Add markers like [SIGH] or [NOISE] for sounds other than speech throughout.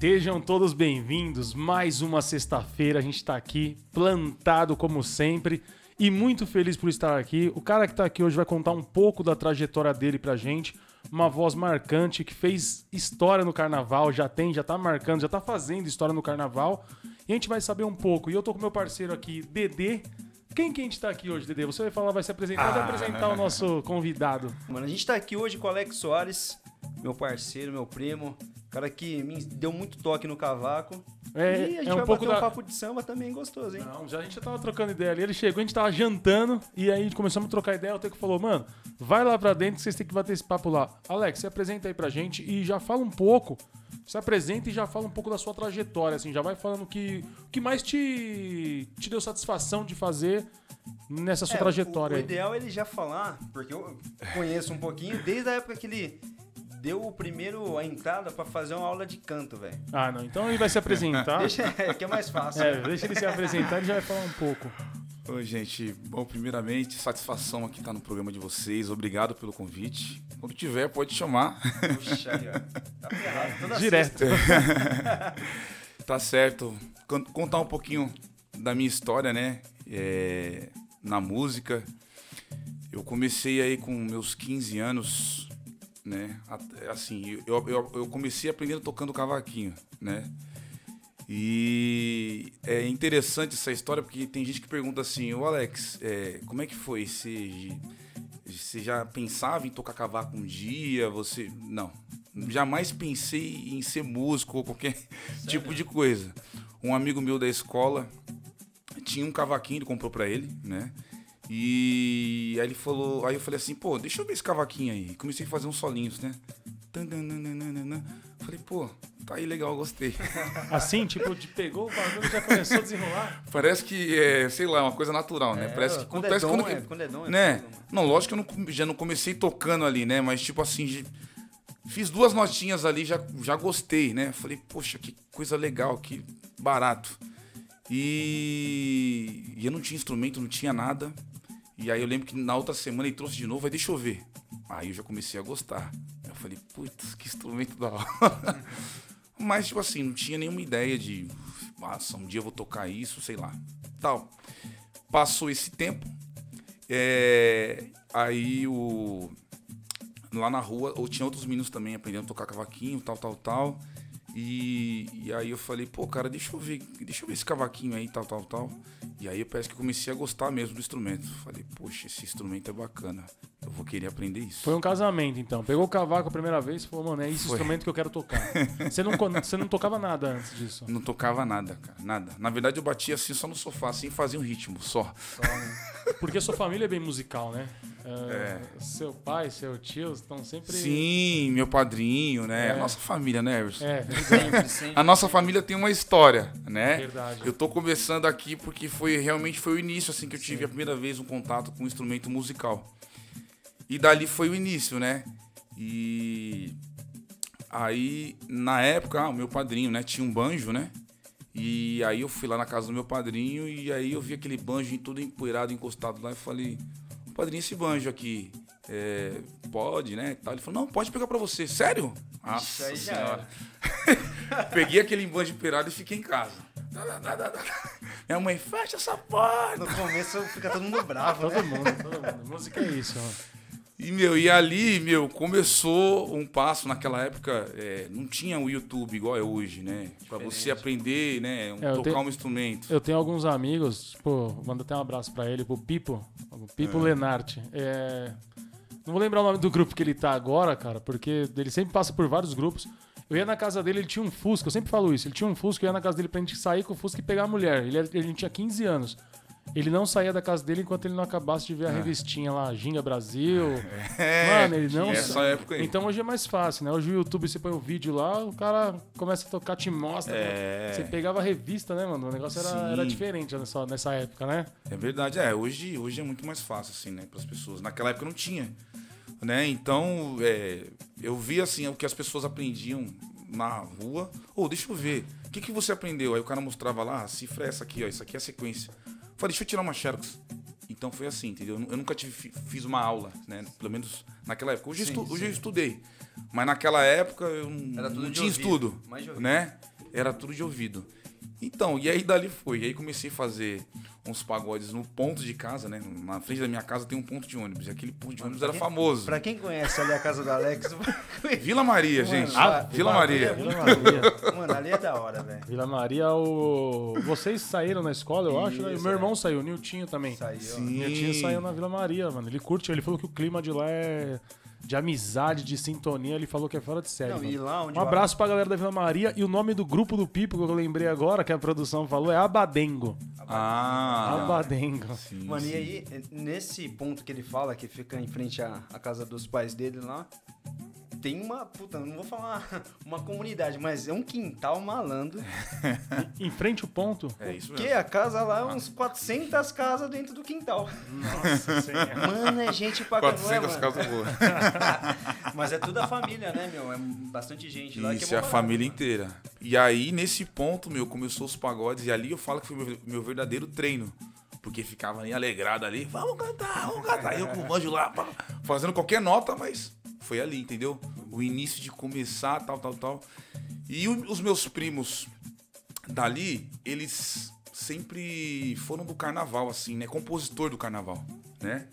Sejam todos bem-vindos. Mais uma sexta-feira, a gente está aqui plantado como sempre e muito feliz por estar aqui. O cara que está aqui hoje vai contar um pouco da trajetória dele pra gente. Uma voz marcante que fez história no carnaval, já tem, já tá marcando, já tá fazendo história no carnaval. E a gente vai saber um pouco. E eu tô com meu parceiro aqui, Dedê. Quem que a gente tá aqui hoje, Dedê? Você vai falar, vai se apresentar, vai apresentar o nosso convidado. Mano, a gente tá aqui hoje com o Alex Soares, meu parceiro, meu primo, cara que me deu muito toque no cavaco. É, e a gente é um vai pouco bater da- um papo de samba também gostoso, hein? Não, já a gente já tava trocando ideia ali. Ele chegou, a gente tava jantando e aí começamos a trocar ideia. O Teco falou, mano, vai lá pra dentro que vocês têm que bater esse papo lá. Alex, se apresenta aí pra gente e já fala um pouco. Se apresenta e já fala um pouco da sua trajetória, assim, já vai falando o que, o que mais te, te deu satisfação de fazer nessa sua É, trajetória O, o ideal é ele já falar, porque eu conheço um pouquinho, desde a época que ele deu o primeiro, a entrada pra fazer uma aula de canto, velho. Ah, não. Então ele vai se apresentar. [LAUGHS] Deixa, é que é mais fácil. É, deixa ele se apresentar, ele já vai falar um pouco. Oi, gente. Bom, primeiramente, satisfação aqui estar no programa de vocês. Obrigado pelo convite. Quando tiver, pode chamar. Puxa, aí, ó. Tá ferrado. Toda Direto. [LAUGHS] tá certo. Con- Contar um pouquinho da minha história, né? É, na música. Eu comecei aí com meus 15 anos, né? Assim, eu, eu, eu comecei aprendendo tocando cavaquinho, né? E é interessante essa história porque tem gente que pergunta assim, ô Alex, é, como é que foi? Você, você já pensava em tocar cavaco um dia? Você. Não. Jamais pensei em ser músico ou qualquer [LAUGHS] tipo de coisa. Um amigo meu da escola tinha um cavaquinho, ele comprou pra ele, né? E aí ele falou, aí eu falei assim, pô, deixa eu ver esse cavaquinho aí. Comecei a fazer uns solinhos, né? Falei, pô, tá aí legal, gostei. [LAUGHS] Assim, tipo, de pegou o bagulho e já começou a desenrolar. Parece que é, sei lá, uma coisa natural, né? É, Parece que quando acontece é dom, quando. é- quando é dom, é né? Não, lógico que eu não, já não comecei tocando ali, né? Mas tipo assim, fiz duas notinhas ali, já, já gostei, né? Falei, poxa, que coisa legal, que barato. E, e eu não tinha instrumento, não tinha nada. E aí eu lembro que na outra semana ele trouxe de novo, aí deixa eu ver. Aí eu já comecei a gostar. Eu falei, putz, que instrumento da hora. [LAUGHS] Mas, tipo assim, não tinha nenhuma ideia de, nossa, um dia eu vou tocar isso, sei lá. Tal. Passou esse tempo. é, aí o. Lá na rua, ou tinha outros meninos também aprendendo a tocar cavaquinho, tal, tal, tal. E, e aí eu falei, pô, cara, deixa eu ver, deixa eu ver esse cavaquinho aí, tal, tal, tal. E aí parece que eu comecei a gostar mesmo do instrumento. Falei, poxa, esse instrumento é bacana. Eu vou querer aprender isso. Foi um casamento, então. Pegou o cavaco a primeira vez e falou, mano, é esse Foi. instrumento que eu quero tocar. [LAUGHS] Você não, você não tocava nada antes disso. Não tocava nada, cara, nada. Na verdade eu batia assim só no sofá, assim, fazia um ritmo só. Porque sua família é bem musical, né? É, Seu pai, seu tio estão sempre. Sim, meu padrinho, né? É. A nossa família, né, Everson? É, Sempre, sempre. [LAUGHS] A nossa família tem uma história, né? verdade. Eu tô começando aqui porque foi realmente foi o início assim que eu tive a primeira vez um contato com um instrumento musical. E dali foi o início, né? E aí na época, ah, o meu padrinho, né, tinha um banjo, né? E aí eu fui lá na casa do meu padrinho e aí eu vi aquele banjo todo empoeirado, encostado lá e falei: "Padrinho, esse banjo aqui é, pode, né?" Tal. Ele falou: "Não, pode pegar pra você." Sério? Isso aí já Senhora. Peguei aquele banjo empoeirado e fiquei em casa. Minha mãe, fecha essa porta. No começo fica todo mundo bravo, Todo né? mundo, todo mundo. Música é isso, ó. E, meu, e ali, meu, começou um passo naquela época, é, não tinha o YouTube igual é hoje, né? Pra você aprender, né, um- É, tocar tenho- um instrumento. Eu tenho alguns amigos, pô, manda até um abraço pra ele, pro Pipo, o Pipo Lenarte. É, Não vou lembrar o nome do grupo que ele tá agora, cara, porque ele sempre passa por vários grupos. Eu ia na casa dele, ele tinha um Fusca, eu sempre falo isso, ele tinha um Fusca, eu ia na casa dele pra gente sair com o Fusca e pegar a mulher. Ele, era- ele tinha 15 anos. Ele não saía da casa dele enquanto ele não acabasse de ver a revistinha lá, Ginga Brasil. [LAUGHS] Mano, ele não Essa sa- época aí. Então hoje é mais fácil, né? Hoje o YouTube você põe o vídeo lá, o cara começa a tocar, te mostra. É. Você pegava a revista, né, mano? O negócio era, era diferente nessa, nessa época, né? É verdade, é. Hoje, hoje é muito mais fácil, assim, né, para as pessoas. Naquela época não tinha, né? Então, é, eu vi, assim, o que as pessoas aprendiam na rua. Ô, deixa eu ver, o que, que você aprendeu? Aí o cara mostrava lá, a cifra é essa aqui, ó, isso aqui é a sequência. Falei, deixa eu tirar uma xerox. Então foi assim, entendeu? Eu nunca tive, fiz uma aula, né? Pelo menos naquela época. Hoje, Sim, estu, hoje eu estudei. Mas naquela época eu não, não tinha ouvido, estudo. Né? Era tudo de ouvido. Então, e aí dali foi. E aí comecei a fazer uns pagodes no ponto de casa, né? Na frente da minha casa tem um ponto de ônibus. E aquele ponto de ônibus era quem- famoso. Pra quem conhece ali a casa do Alex, [LAUGHS] [LAUGHS] Vila Maria, Mano, gente. ah, Vila o Maria. Vila Maria. [LAUGHS] mano, ali é da hora, velho. Vila Maria, o... vocês saíram na escola, eu acho, né? E o meu é. irmão saiu, o Niltinho também. Saiu. Sim. Niltinho saiu na Vila Maria, mano. Ele curte, ele falou que o clima de lá é de amizade, de sintonia. Ele falou que é fora de série. Não, e lá onde Um abraço pra galera da Vila Maria. E o nome do grupo do Pipo que eu lembrei agora, que a produção falou, é Abadengo. Ah. Abadengo. Sim, Mano, sim. e aí, nesse ponto que ele fala, que fica em frente à, à casa dos pais dele lá, tem uma, puta, não vou falar [LAUGHS] uma comunidade, mas é um quintal malandro. [LAUGHS] Em frente o ponto. É isso Que mesmo. a casa lá é uns 400 casas dentro do quintal. Nossa [LAUGHS] senhora. Mano, é gente pra caramba, 400 mano. casas boas. Mas é tudo a família, né, meu? É bastante gente lá. que Isso, é a bom família barato, inteira. E aí, nesse ponto, meu, começou os pagodes. E ali eu falo que foi meu, meu verdadeiro treino. Porque ficava ali alegrado ali. Vamos cantar, vamos cantar. E eu com o banjo lá, fazendo qualquer nota, mas foi ali, entendeu? O início de começar, tal, tal, tal. E o- os meus primos dali, eles sempre foram do carnaval, assim, né? Compositor do carnaval, né?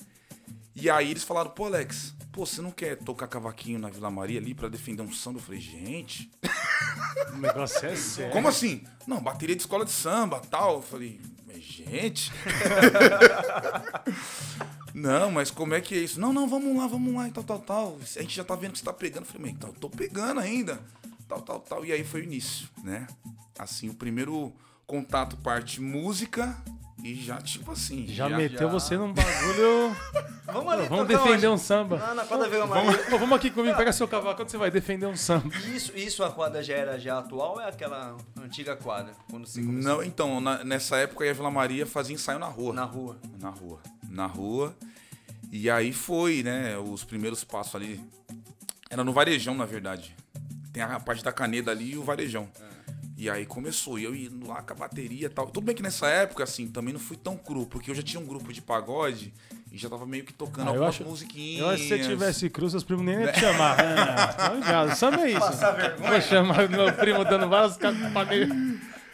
E aí eles falaram, pô, Alex, pô, você não quer tocar cavaquinho na Vila Maria ali pra defender um samba? Eu falei, gente, O negócio é sério. como assim? Não, bateria de escola de samba, tal. Eu falei, gente. [LAUGHS] não, mas como é que é isso? Não, não, vamos lá, vamos lá e tal, tal, tal. A gente já tá vendo que você tá pegando. Eu falei, mas então, eu tô pegando ainda. Tal, tal, tal. E aí foi o início, né? Assim, o primeiro contato parte música e já, tipo assim. Já, meteu já. você num bagulho. [LAUGHS] Vamos ali Vamos tocar defender onde? um samba. Na quadra Vila Maria. Vamos, vamos aqui comigo, pega seu cavaco, quando você vai defender um samba. Isso, isso a quadra já era já atual ou é aquela antiga quadra? Quando você começou Não, então, na- nessa época a Vila Maria fazia ensaio na rua. na rua? Na rua. Na rua. E aí foi, né? Os primeiros passos ali. Era no varejão, na verdade. Tem a parte da caneda ali e o varejão. E aí começou, e eu indo lá com a bateria e tal. Tudo bem que nessa época, assim, também não fui tão cru, porque eu já tinha um grupo de pagode e já tava meio que tocando Ah, eu algumas acho- musiquinhas. Eu acho que se você tivesse cruz, seus primos nem [LAUGHS] iam te chamar. Ligado? Samba é isso. Passar vergonha. Vou chamar meu primo dando várias ca- palhe-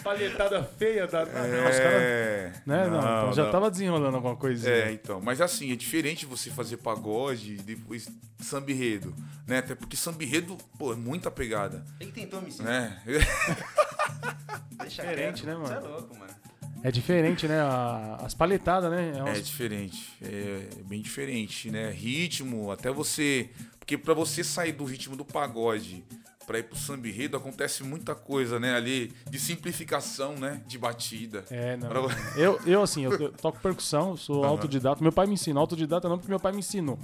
palhetada feia da. Não, os caras. É. Né? Não, então já não. tava desenrolando alguma coisinha. É, então. Mas assim, é diferente você fazer pagode e depois samba enredo, né? Até porque samba enredo, pô, é muita pegada, Ele tentou me ensinar. né? [LAUGHS] Deixa Diferente, quieto. né, mano? Você é louco, mano. É diferente, né? As palhetadas, né? É É uns- diferente, é bem diferente, né? Ritmo, até você. Porque pra você sair do ritmo do pagode pra ir pro samba enredo, acontece muita coisa, né? Ali de simplificação, né? De batida. É, não. Pra- Eu, eu assim, eu, toco percussão, sou autodidata. Meu pai me ensina. Autodidata não, porque meu pai me ensinou.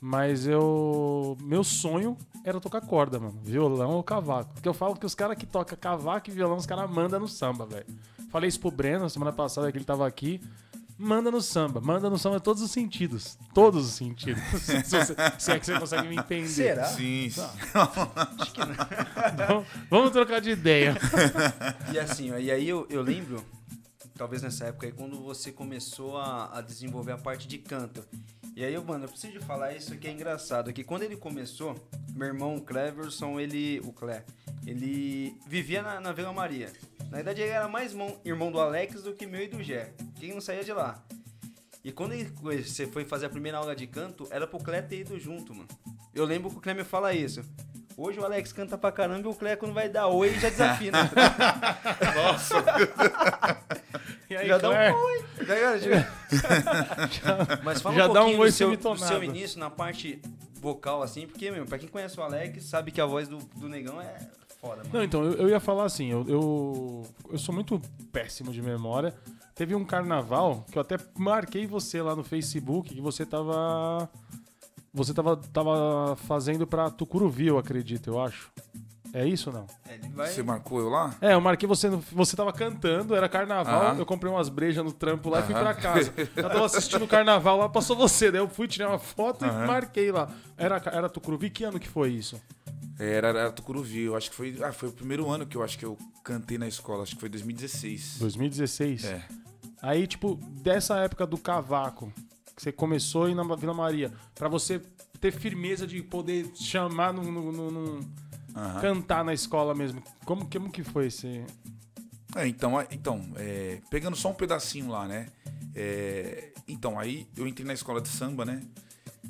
Mas eu. Meu sonho era tocar corda, mano. Violão ou cavaco. Porque eu falo que os caras que tocam cavaco e violão, os caras mandam no samba, velho. Falei isso pro Breno semana passada que ele tava aqui. Manda no samba. Manda no samba em todos os sentidos. Todos os sentidos. [LAUGHS] se, você- se é que você consegue me entender. Será? Sim, sim. Vamos, vamos trocar de ideia. E assim, ó, e aí eu, eu lembro, talvez nessa época aí, quando você começou a, a desenvolver a parte de canto. E aí, eu, mano, eu preciso de falar isso que é engraçado, que quando ele começou, meu irmão Cleverson, ele, o Clé, ele vivia na, na Vila Maria. Na verdade, ele era mais irmão, irmão do Alex do que meu e do Gé. Quem não saía de lá. E quando ele- você foi fazer a primeira aula de canto, era pro Clé ter ido junto, mano. Eu lembro que o Clé me fala isso. Hoje o Alex canta pra caramba e o Clé, quando vai dar oi, já desafina. [LAUGHS] [LAUGHS] E aí, já dá um oi. Já- já- Mas fala já um dá um pouquinho oi do, seu, do seu início na parte vocal, assim, porque, meu, pra quem conhece o Alex, sabe que a voz do, do negão é foda, mano. Não, então, eu, eu ia falar assim, eu, eu, eu sou muito péssimo de memória. Teve um carnaval que eu até marquei você lá no Facebook, que você tava. Você tava, tava fazendo pra Tucuruvi, eu acredito, eu acho. É isso ou não? É, ele vai... Você marcou eu lá? É, eu marquei você, no- você tava cantando, era carnaval, Aham. eu comprei umas brejas no trampo lá e fui pra casa. [LAUGHS] Eu tava assistindo o carnaval lá, passou você, daí eu fui, tirei uma foto e marquei lá. Era, era Tucuruvi? Que ano que foi isso? Era, era Tucuruvi, eu acho que foi. Ah, foi o primeiro ano que eu acho que eu cantei na escola, acho que foi 2016. 2016? É. Aí, tipo, dessa época do cavaco, que você começou aí na Vila Maria, pra você ter firmeza de poder chamar no, no- no- no- Aham. cantar na escola mesmo. Como, como que foi esse. É, então, então é, pegando só um pedacinho lá, né? É, então, aí eu entrei na escola de samba, né?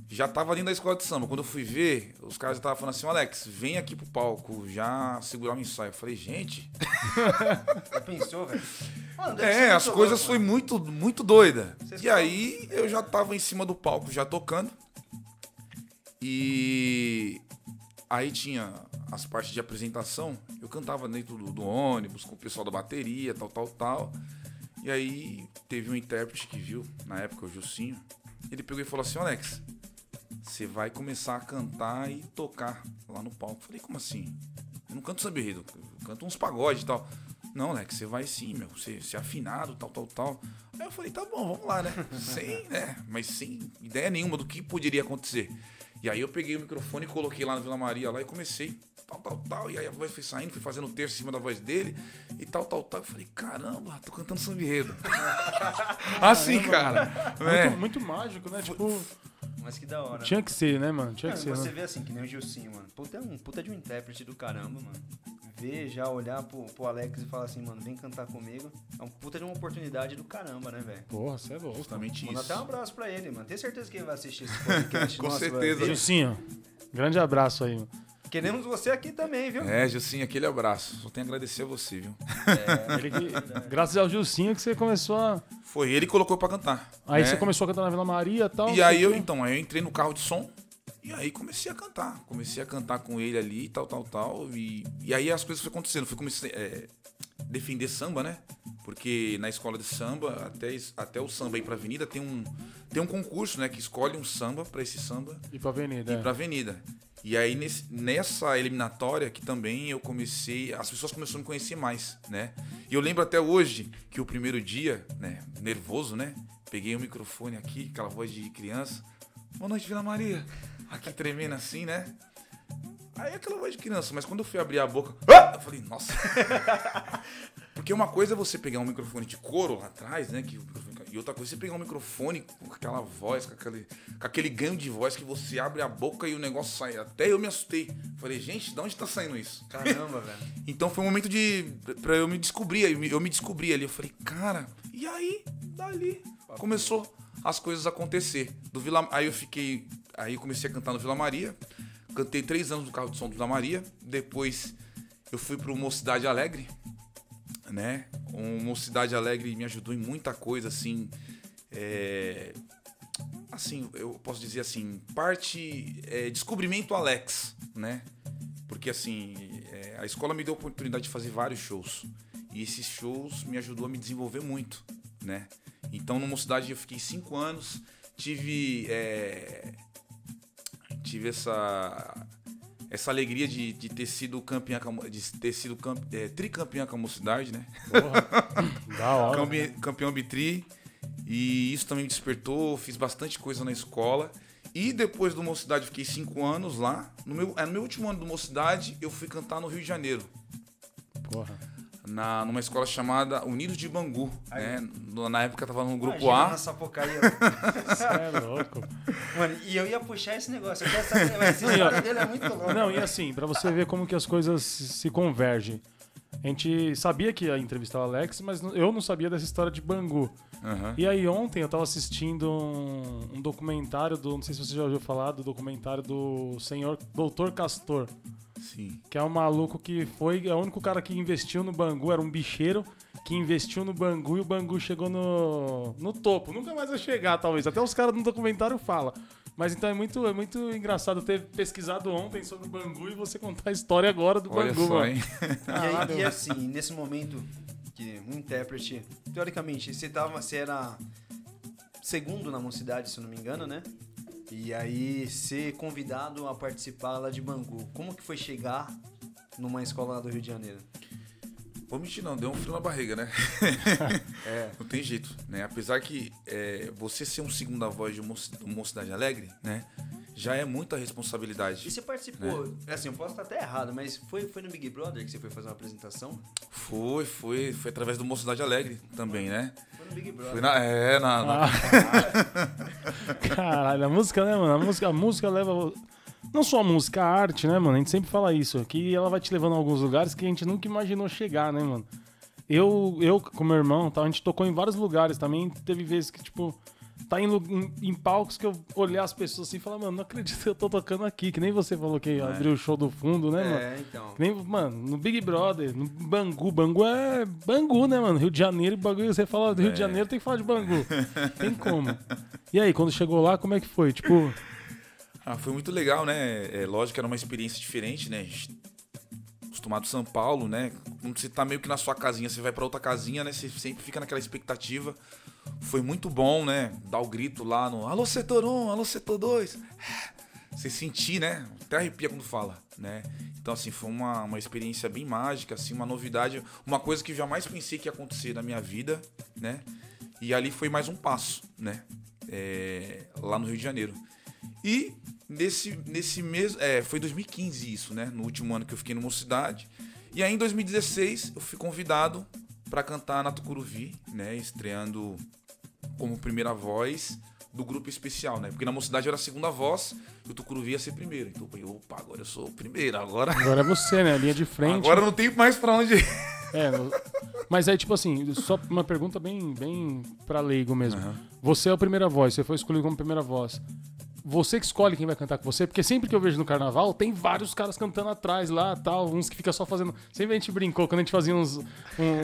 Já tava ali na escola de samba. Quando eu fui ver, os caras estavam falando assim, Alex, vem aqui pro palco, já segurar o ensaio. Eu falei, gente, [LAUGHS] Já pensou, velho? É, as coisas louco, foi mano. muito, muito doida. Vocês E aí eu já tava em cima do palco, já tocando. E aí tinha as partes de apresentação. Eu cantava dentro do, do ônibus com o pessoal da bateria, tal, tal, tal. E aí teve um intérprete que viu, na época, o Jucinho. Ele pegou e falou assim, Alex, você vai começar a cantar e tocar lá no palco. Falei, como assim? Eu não canto samba enredo, eu canto uns pagodes e tal. Não, Alex, você vai sim, meu. Você, você é afinado, tal, tal, tal. Aí eu falei, tá bom, vamos lá, né? [LAUGHS] sem, né? Mas sem ideia nenhuma do que poderia acontecer. E aí eu peguei o microfone e coloquei lá na Vila Maria lá e comecei. Tal, tal, tal. E aí a voz foi saindo, fui fazendo o terço em cima da voz dele e tal, tal, tal. Eu falei, caramba, tô cantando samba enredo. [LAUGHS] assim, cara. É. Muito, muito mágico, né? Tipo, Mas que da hora. tinha que ser, né, mano? Tinha que Mano, ser, você né? vê assim, que nem o Gilcinho, mano. Puta, é um puta de um intérprete do caramba, mano. Ver, já olhar pro, pro Alex e falar assim, mano, vem cantar comigo. É um puta de uma oportunidade do caramba, né, velho? Porra, você é louco. Justamente Manda isso. até um abraço pra ele, mano. Tenho certeza que ele vai assistir esse [LAUGHS] podcast. Com Nossa, certeza. Gilcinho, grande abraço aí. mano. Queremos você aqui também, viu? É, Gilcinho, aquele abraço. Só tenho a agradecer a você, viu? Ele que- graças ao Gilcinho que você começou a. Foi ele que colocou pra cantar. Aí né? você começou a cantar na Vila Maria e tal. E aí eu, quê. então, aí eu entrei no carro de som e aí comecei a cantar. Comecei a cantar com ele ali, tal, tal, tal. E, e aí as coisas foram acontecendo. Fui comecei a defender samba, né? Porque na escola de samba, até, até o samba ir pra avenida, tem um, tem um concurso, né? Que escolhe um samba pra esse samba Ir pra avenida. ir é. pra avenida. E aí nesse- nessa eliminatória que também eu comecei, as pessoas começaram a me conhecer mais, né? E eu lembro até hoje que o primeiro dia, né, nervoso, né? Peguei o microfone aqui, aquela voz de criança. Boa noite, Vila Maria. Aqui tremendo assim, né? Aí aquela voz de criança, mas quando eu fui abrir a boca, ah! eu falei, nossa. [LAUGHS] Porque uma coisa é você pegar um microfone de couro lá atrás, né? Que e outra coisa é você pegar um microfone com aquela voz, com aquele, com aquele ganho de voz que você abre a boca e o negócio sai. Até eu me assustei. Falei, gente, de onde tá saindo isso? Caramba, velho. [LAUGHS] Então foi um momento de. pra eu me descobrir. Eu me, eu me descobri ali. Eu falei, cara, e aí? Dali. Começou as coisas a acontecer. Do Vila, aí eu fiquei. Aí eu comecei a cantar no Vila Maria. Cantei três anos no carro de som do Vila Maria. Depois eu fui pro Mocidade Alegre. Né? O Mocidade Alegre me ajudou em muita coisa, assim. É, assim, eu posso dizer assim, parte é, descobrimento Alex, né? Porque assim, é, a escola me deu a oportunidade de fazer vários shows. E esses shows me ajudou a me desenvolver muito, né? Então, no Mocidade eu fiquei cinco anos, tive é, tive essa essa alegria de, de ter sido campeã de ter sido camp, é, tricampeã com a Mocidade, né? Da hora. Campe- campeão bitri. E isso também me despertou, fiz bastante coisa na escola. E depois do Mocidade, fiquei cinco anos lá. No meu, é, no meu último ano do Mocidade, eu fui cantar no Rio de Janeiro. Porra. Na, numa escola chamada Unidos de Bangu. Né? No- Na época eu tava no grupo Imagina A. Na Sapucaí, Você é louco. Mano, e eu ia puxar esse negócio. Eu quero saber, mas história dele é muito louca. Não, e assim, pra você ver como que as coisas se convergem. A gente sabia que ia entrevistar o Alex, mas eu não sabia dessa história de Bangu. Aham. E aí ontem eu tava assistindo um, um documentário do. Não sei se você já ouviu falar do documentário do senhor Doutor Castor. Sim. Que é um maluco que foi. É o único cara que investiu no Bangu, era um bicheiro que investiu no Bangu e o Bangu chegou no, no topo. Nunca mais vai chegar, talvez. Até os caras no documentário falam. Mas então é muito, é muito engraçado ter pesquisado ontem sobre o Bangu e você contar a história agora do Olha Bangu, só, mano. hein? E, aí, Caralho. e assim, nesse momento que um intérprete, teoricamente, você tava, você era segundo na mocidade, se eu não me engano, né? E aí ser convidado a participar lá de Bangu. Como que foi chegar numa escola lá do Rio de Janeiro? Vou mentir não, deu um frio na barriga, né? [LAUGHS] É. Não tem jeito, né? Apesar que é, você ser um segunda voz de do Mocidade Alegre, né? já é muita responsabilidade. E você participou, assim, eu posso estar até errado, mas foi, foi no Big Brother que você foi fazer uma apresentação? Foi, foi, foi através do Mocidade Alegre também, né? Foi no Big Brother. Foi na, é, na, na- [LAUGHS] Caralho, a música, né, mano? A música, a música leva. Não só a música, a arte, né, mano? A gente sempre fala isso. Que ela vai te levando a alguns lugares que a gente nunca imaginou chegar, né, mano? Eu, eu com meu irmão, tá, a gente tocou em vários lugares também. Teve vezes que, tipo, tá em, em, em palcos que eu olhar as pessoas assim e falar, mano, não acredito que eu tô tocando aqui. Que nem você falou que abriu o show do fundo, né, mano? É, então. Que nem, mano, no Big Brother, no Bangu. Bangu é Bangu, né, mano? Rio de Janeiro, bagulho, você fala do Rio de Janeiro, tem que falar de Bangu. Tem como. E aí, quando chegou lá, como é que foi? Tipo, Ah, foi muito legal, né? É, lógico que era uma experiência diferente, né? Acostumado São Paulo, né? Quando você tá meio que na sua casinha, você vai pra outra casinha, né? Você sempre fica naquela expectativa. Foi muito bom, né? Dar o grito lá no Alô Setor 1, Alô Setor 2. Você sentir, né? Até arrepia quando fala, né? Então, assim, foi uma, uma experiência bem mágica, assim, uma novidade. Uma coisa que jamais pensei que ia acontecer na minha vida, né? E ali foi mais um passo, né? É, lá no Rio de Janeiro. E nesse, nesse mês, é, foi 2015 isso, né? No último ano que eu fiquei no Mocidade. E aí em 2016 eu fui convidado para cantar na Tucuruvi, né? Estreando como primeira voz do grupo especial, né? Porque na Mocidade eu era a segunda voz e o Tucuruvi ia ser primeiro. Então eu falei, opa, agora eu sou o primeiro, agora... [LAUGHS] agora é você, né? Linha de frente. Agora não tem mais pra onde. É, mas aí, tipo assim, só uma pergunta bem, bem pra leigo mesmo. Você é a primeira voz, você foi escolhido como primeira voz. Você que escolhe quem vai cantar com você, porque sempre que eu vejo no carnaval, tem vários caras cantando atrás lá, tal, uns que ficam só fazendo. Sempre a gente brincou, quando a gente fazia uns, um,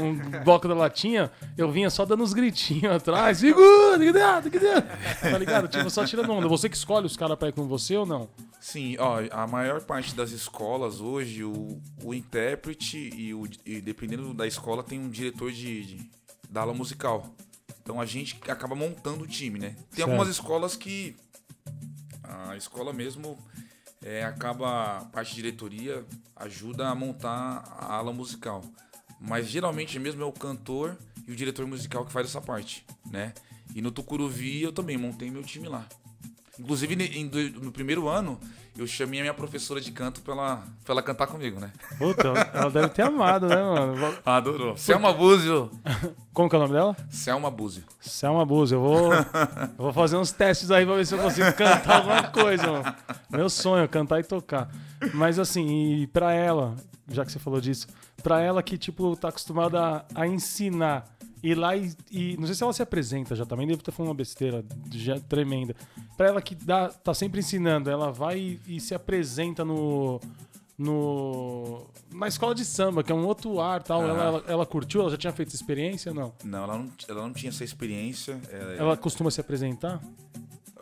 um bloco da latinha, eu vinha só dando uns gritinhos atrás, segura, que deu, que deu. tá ligado? Tipo, só tirando onda. Você que escolhe os caras pra ir com você ou não? Sim, ó, a maior parte das escolas hoje, o, o intérprete e, o, e dependendo da escola, tem um diretor de, de- da aula musical. Então a gente acaba montando o time, né? Tem Certo. algumas escolas que a escola mesmo é, acaba, a parte de diretoria ajuda a montar a ala musical. Mas geralmente mesmo é o cantor e o diretor musical que faz essa parte, né? E no Tucuruvi eu também montei meu time lá. Inclusive, no primeiro ano, eu chamei a minha professora de canto pra ela, pra ela cantar comigo, né? Puta, ela deve ter amado, né, mano? Adorou. Selma Búzio. Como que é o nome dela? Selma Búzio. Selma Búzio, eu vou, eu [LAUGHS] vou fazer uns testes aí pra ver se eu consigo cantar alguma coisa, mano. Meu sonho é cantar e tocar. Mas assim, e pra ela, já que você falou disso, pra ela que, tipo, tá acostumada a, a ensinar, ir lá e, e- Não sei se ela se apresenta já, também devo ter falado uma besteira já, tremenda. Pra ela que dá, tá sempre ensinando, ela vai e, e se apresenta no. No, na escola de samba, que é um outro ar tal. Ah. Ela, ela, ela curtiu? Ela já tinha feito essa experiência ou não? Não ela, não, ela não tinha essa experiência. é, Ela costuma se apresentar?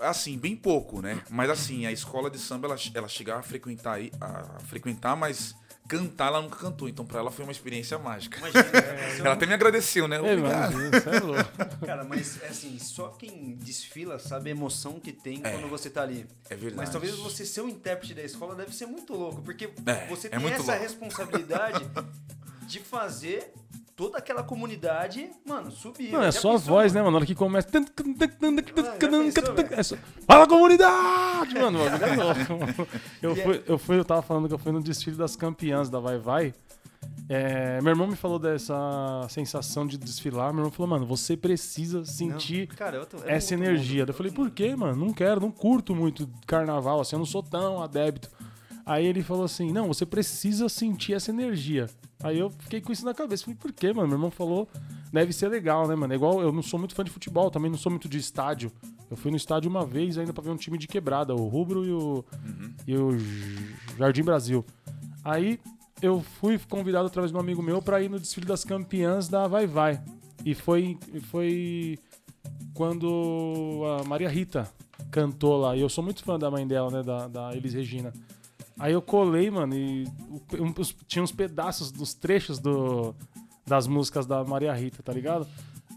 Assim, bem pouco, né? Mas assim, a escola de samba, ela, ela chegava a frequentar, a frequentar, mas cantar ela nunca cantou. Então pra ela foi uma experiência mágica. Imagina, [LAUGHS] é, Ela até me agradeceu, né? É, Obrigado. é louco. [LAUGHS] Cara, mas é assim, só quem desfila sabe a emoção que tem quando você tá ali. É verdade. Mas talvez você ser o intérprete da escola deve ser muito louco, porque É, você é tem muito essa louco. responsabilidade de fazer toda aquela comunidade, mano, subir. Mano, é só a voz, né, mano? mano? Na hora que começa. É só... Fala comunidade! Mano, é. [LAUGHS] Eu fui, eu fui, eu tava falando que eu fui no desfile das campeãs da Vai Vai. É, meu irmão me falou dessa sensação de desfilar. Meu irmão falou, mano, você precisa sentir Não, cara, eu tô- é essa energia. mundo, Eu falei, por quê, mano? Não quero, não curto muito carnaval, assim, eu não sou tão adepto. Aí ele falou assim: não, você precisa sentir essa energia. Aí eu fiquei com isso na cabeça. Falei, por quê, mano? Meu irmão falou, deve ser legal, né, mano? É igual, eu não sou muito fã de futebol, também não sou muito de estádio. Eu fui no estádio uma vez ainda pra ver um time de quebrada, o Rubro e o, e o Jardim Brasil. Aí eu fui convidado através de um amigo meu pra ir no desfile das campeãs da Vai Vai. E foi, foi quando a Maria Rita cantou lá. E eu sou muito fã da mãe dela, né? Da, da Elis Regina. Aí eu colei, mano, e um- tinha uns pedaços dos trechos do, das músicas da Maria Rita, tá ligado?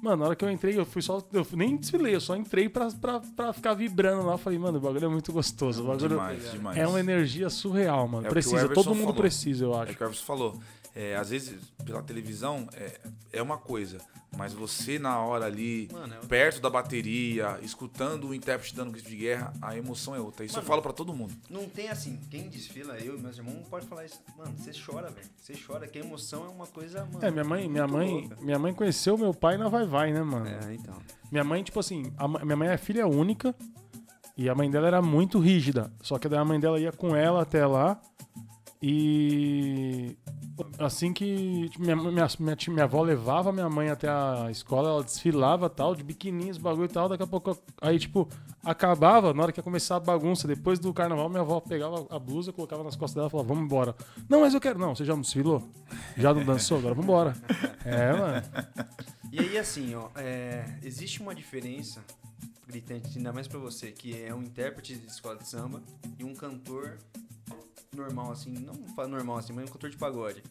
Mano, na hora que eu entrei, eu fui só. Eu nem desfilei, eu só entrei pra, pra, pra ficar vibrando lá. Eu Falei, mano, o bagulho é muito gostoso. O bagulho Demais, demais. é uma energia surreal, mano. É precisa, todo mundo falou. precisa, eu É acho. o que o Everson falou. É, às vezes pela televisão é, é uma coisa, mas você na hora ali, Mano, é- perto da bateria, escutando o intérprete dando grito de guerra, a emoção é outra. Isso Mano, eu falo pra todo mundo. Não tem assim, quem desfila, eu e meus irmãos, não pode falar isso. Mano, você chora, velho. Você chora, que a emoção é uma coisa, mano. É, minha mãe, minha muito mãe, louca. minha mãe conheceu meu pai na Vai Vai, né, mano? É, então. Minha mãe, tipo assim, a ma- minha mãe é filha única e a mãe dela era muito rígida. Só que daí a mãe dela ia com ela até lá e assim que tipo, minha, minha, minha, minha avó levava minha mãe até a escola, ela desfilava tal, de biquininho, os bagulho e tal, daqui a pouco aí tipo acabava, na hora que ia começar a bagunça, depois do carnaval, minha avó pegava a blusa, colocava nas costas dela e falava, vamos embora. Não, mas eu quero. Não, você já não desfilou? Já não dançou? Agora vamos embora. É, mano. E aí, assim, ó, é, existe uma diferença gritante, ainda mais pra você, que é um intérprete de escola de samba e um cantor normal, assim, não normal assim, mas um cantor de pagode.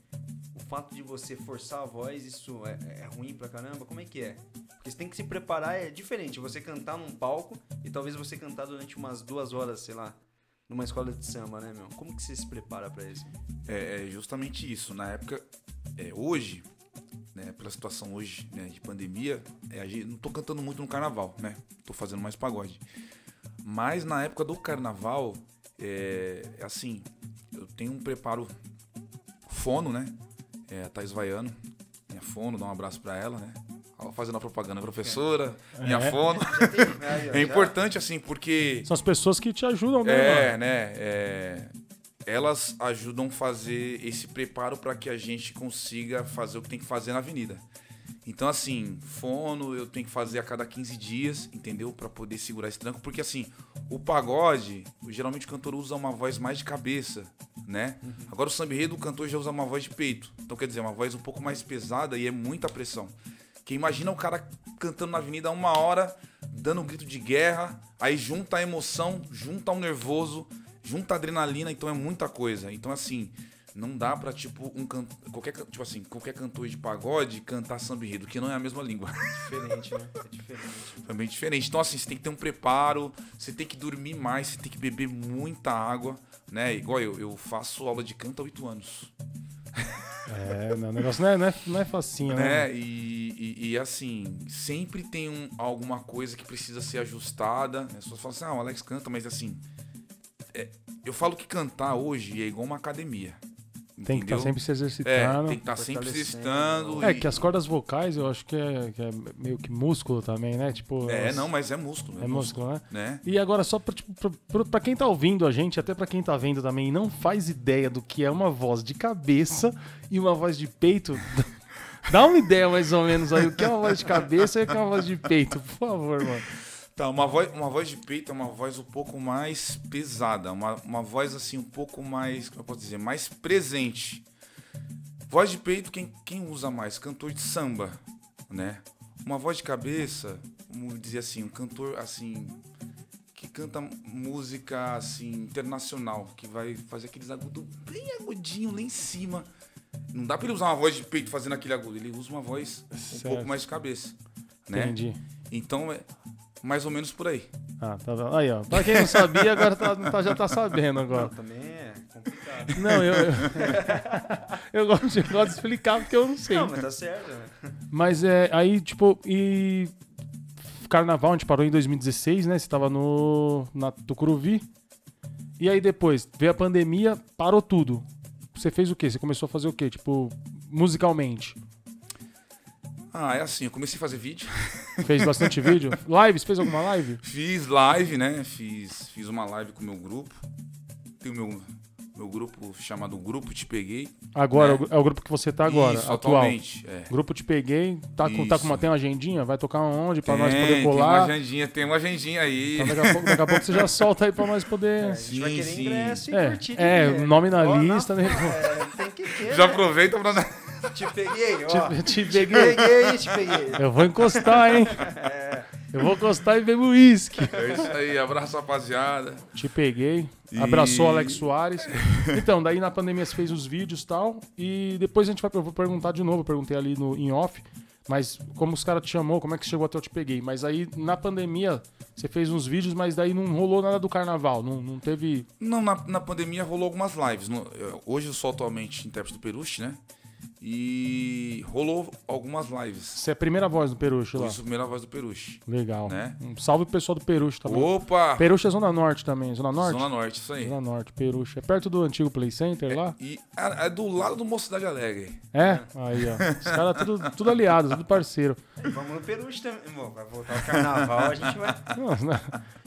O fato de você forçar a voz, isso é, é ruim pra caramba? Como é que é? Porque você tem que se preparar, é diferente. Você cantar num palco e talvez você cantar durante umas duas horas, sei lá, numa escola de samba, né, meu? Como que você se prepara pra isso? É, é justamente isso. Na época, é, hoje, né, pela situação hoje né, de pandemia, é, não tô cantando muito no carnaval, né? Tô fazendo mais pagode. Mas na época do carnaval, é, é assim, eu tenho um preparo fono, né? É, a Thais Vaiano, minha fono, dá um abraço pra ela, né? Fazendo a propaganda, professora, minha É. fono. [LAUGHS] É importante, assim, porque São as pessoas que te ajudam, né, é, mano? né? é, elas ajudam a fazer esse preparo para que a gente consiga fazer o que tem que fazer na avenida. Então, assim, fono eu tenho que fazer a cada 15 dias, entendeu? Para poder segurar esse tranco. Porque, assim, o pagode, geralmente o cantor usa uma voz mais de cabeça, né? Agora o samba enredo, o cantor já usa uma voz de peito. Então, quer dizer, uma voz um pouco mais pesada e é muita pressão. Que imagina o cara cantando na avenida uma hora, dando um grito de guerra, aí junta a emoção, junta o nervoso, junta a adrenalina, então é muita coisa. Então, assim, não dá pra, tipo, um can... qualquer, tipo assim, qualquer cantor de pagode cantar samba enredo, que não é a mesma língua. Diferente, né? É diferente. É bem diferente. Então, assim, você tem que ter um preparo, você tem que dormir mais, você tem que beber muita água, né? Igual eu, eu faço aula de canto há oito anos. É, não, o negócio não é, não é, não é facinho, né? né? E, e- e, assim, sempre tem um- alguma coisa que precisa ser ajustada. Né? As pessoas falam assim, ah, o Alex canta, mas assim. é, eu falo que cantar hoje é igual uma academia. Tem que estar entendeu? sempre se É, exercitando. tem que estar sempre se exercitando. É, e- que as cordas vocais eu acho que é, que é meio que músculo também, né? Tipo, É, elas- não, mas é músculo. É músculo, né? né? E agora, só pra, tipo, pra, pra- pra quem tá ouvindo a gente, até pra quem tá vendo também, e não faz ideia do que é uma voz de cabeça e uma voz de peito. [LAUGHS] Dá uma ideia mais ou menos aí, o que é uma voz de cabeça e o que é uma voz de peito, por favor, mano. Tá, uma voz, uma voz de peito é uma voz um pouco mais pesada, uma, uma voz assim um pouco mais, como eu posso dizer, mais presente. Voz de peito, quem, quem usa mais? Cantor de samba, né? Uma voz de cabeça, vamos dizer assim, um cantor assim que canta música assim internacional, que vai fazer aqueles agudos bem agudinho lá em cima. Não dá pra ele usar uma voz de peito fazendo aquele agudo, ele usa uma voz um Certo. pouco mais de cabeça, né? Entendi. Então é mais ou menos por aí. Ah, tá vendo? Aí, ó. Pra quem não sabia, agora tá- tá- já tá sabendo agora. Não, também é complicado. Não, eu. Eu, [LAUGHS] eu gosto, eu gosto de explicar porque eu não sei. Não, mas tá certo, né? Mas é, aí, tipo, e. Carnaval, a gente parou em 2016, né? Você tava no. Na Tucuruvi. E aí depois, veio a pandemia, parou tudo. Você fez o quê? Você começou a fazer o quê? Tipo, musicalmente? Ah, é assim, eu comecei a fazer vídeo. [LAUGHS] Fez bastante vídeo? Lives? Fez alguma live? Fiz live, né? Fiz, fiz uma live com o meu grupo. Tem o meu, meu grupo chamado Grupo Te Peguei. Agora, Né? é o- é grupo que você tá agora, Isso, atual. atualmente. É. Grupo Te Peguei, tá com, tá com uma, tem uma agendinha? Vai tocar onde pra nós Tem, poder Tem uma colar? agendinha, tem uma agendinha aí. Então, daqui, a pouco, daqui a pouco você já solta aí pra nós É, poder... a gente vai Sim, querer sim. ingresso e É, curtir. é, nome na Ó, lista, né? É, tem que ter, Já né? aproveita pra. Te peguei, ó. Te, te Te peguei. peguei, te peguei. Eu vou encostar, hein? Eu vou encostar e beber uísque. É isso aí, abraço rapaziada. Te peguei. E- Abraçou o Alex Soares. Então, daí na pandemia você fez os vídeos e tal. E depois a gente vai eu vou perguntar de novo. Eu perguntei ali no, em off. Mas como os caras te chamou, como é que chegou até eu te peguei? Mas aí na pandemia você fez uns vídeos, mas daí não rolou nada do carnaval. Não, não teve. Não, na, na pandemia rolou algumas lives. Hoje eu sou atualmente intérprete do Peruche, né? E rolou algumas lives. Você é a primeira voz do Peruche lá. Foi a primeira voz do Peruche. Legal. Né? Um salve pro pessoal do Peruche também. Opa! Peruche é Zona Norte também. Zona Norte? Zona Norte, isso aí. Zona Norte, Peruche. É perto do antigo Play Center lá? E é, é do lado do Mocidade Alegre. É? Aí, ó. Os caras tudo, tudo aliados, tudo parceiro. Vamos no Peruche também. Bom, vai voltar o carnaval, a gente vai. [LAUGHS] Não, não.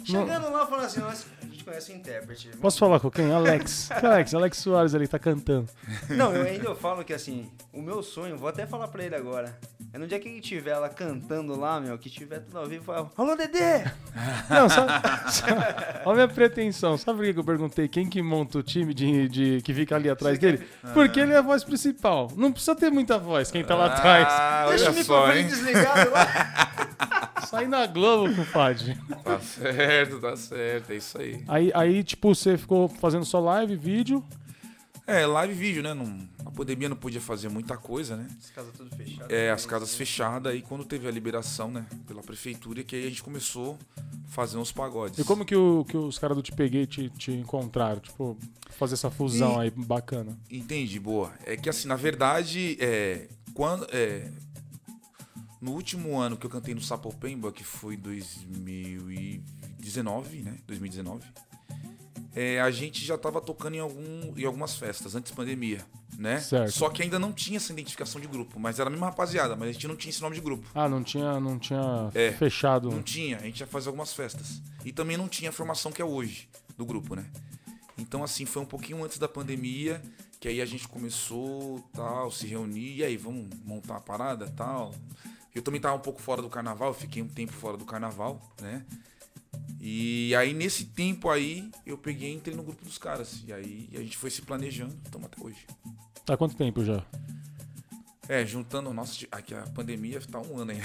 Chegando lá, falando assim, nós, conhece o intérprete. Posso falar com quem? Alex. [LAUGHS] Alex, Alex Soares ali tá cantando. Não, eu ainda falo que assim, o meu sonho, vou até falar pra ele agora. É no dia que ele tiver ela cantando lá, meu, que tiver tudo ao vivo, fala, Alô, Dedê! [LAUGHS] Não, sabe, sabe, olha a minha pretensão. Sabe por que eu perguntei quem que monta o time de, de- que fica ali atrás Você quer- dele? Porque ele é a voz principal. Não precisa ter muita voz quem tá lá atrás. Ah, Deixa o microfone desligado lá. Sai na Globo, compadre. Tá certo, tá certo, é isso aí. Aí, aí, tipo, você ficou fazendo só live, vídeo. É, live e vídeo, né? Não, a pandemia não podia fazer muita coisa, né? As casas tudo fechadas. É, as casas fechadas, aí quando teve a liberação, né, pela prefeitura, que aí a gente começou a fazer uns pagodes. E como que, o, que os caras do Te Peguei te, te encontraram? Tipo, fazer essa fusão E- aí bacana. Entendi, boa. É que assim, na verdade, é, quando, é, no último ano que eu cantei no Sapopemba, que foi 2019, né, 2019, é, a gente já tava tocando em, algum, em algumas festas, antes da pandemia, né? Certo. Só que ainda não tinha essa identificação de grupo, mas era a mesma rapaziada, mas a gente não tinha esse nome de grupo. Ah, não tinha, não tinha É, fechado. Não tinha, a gente ia fazer algumas festas. E também não tinha a formação que é hoje do grupo, né? Então, assim, foi um pouquinho antes da pandemia, que aí a gente começou, tal, se reunir, e aí, vamos montar a parada, tal. Eu também tava um pouco fora do carnaval, fiquei um tempo fora do carnaval, né? E aí, nesse tempo aí, eu peguei e entrei no grupo dos caras. E aí, a gente foi se planejando, estamos até hoje. Tá quanto tempo já? É, juntando, nossa, aqui a pandemia tá um ano aí.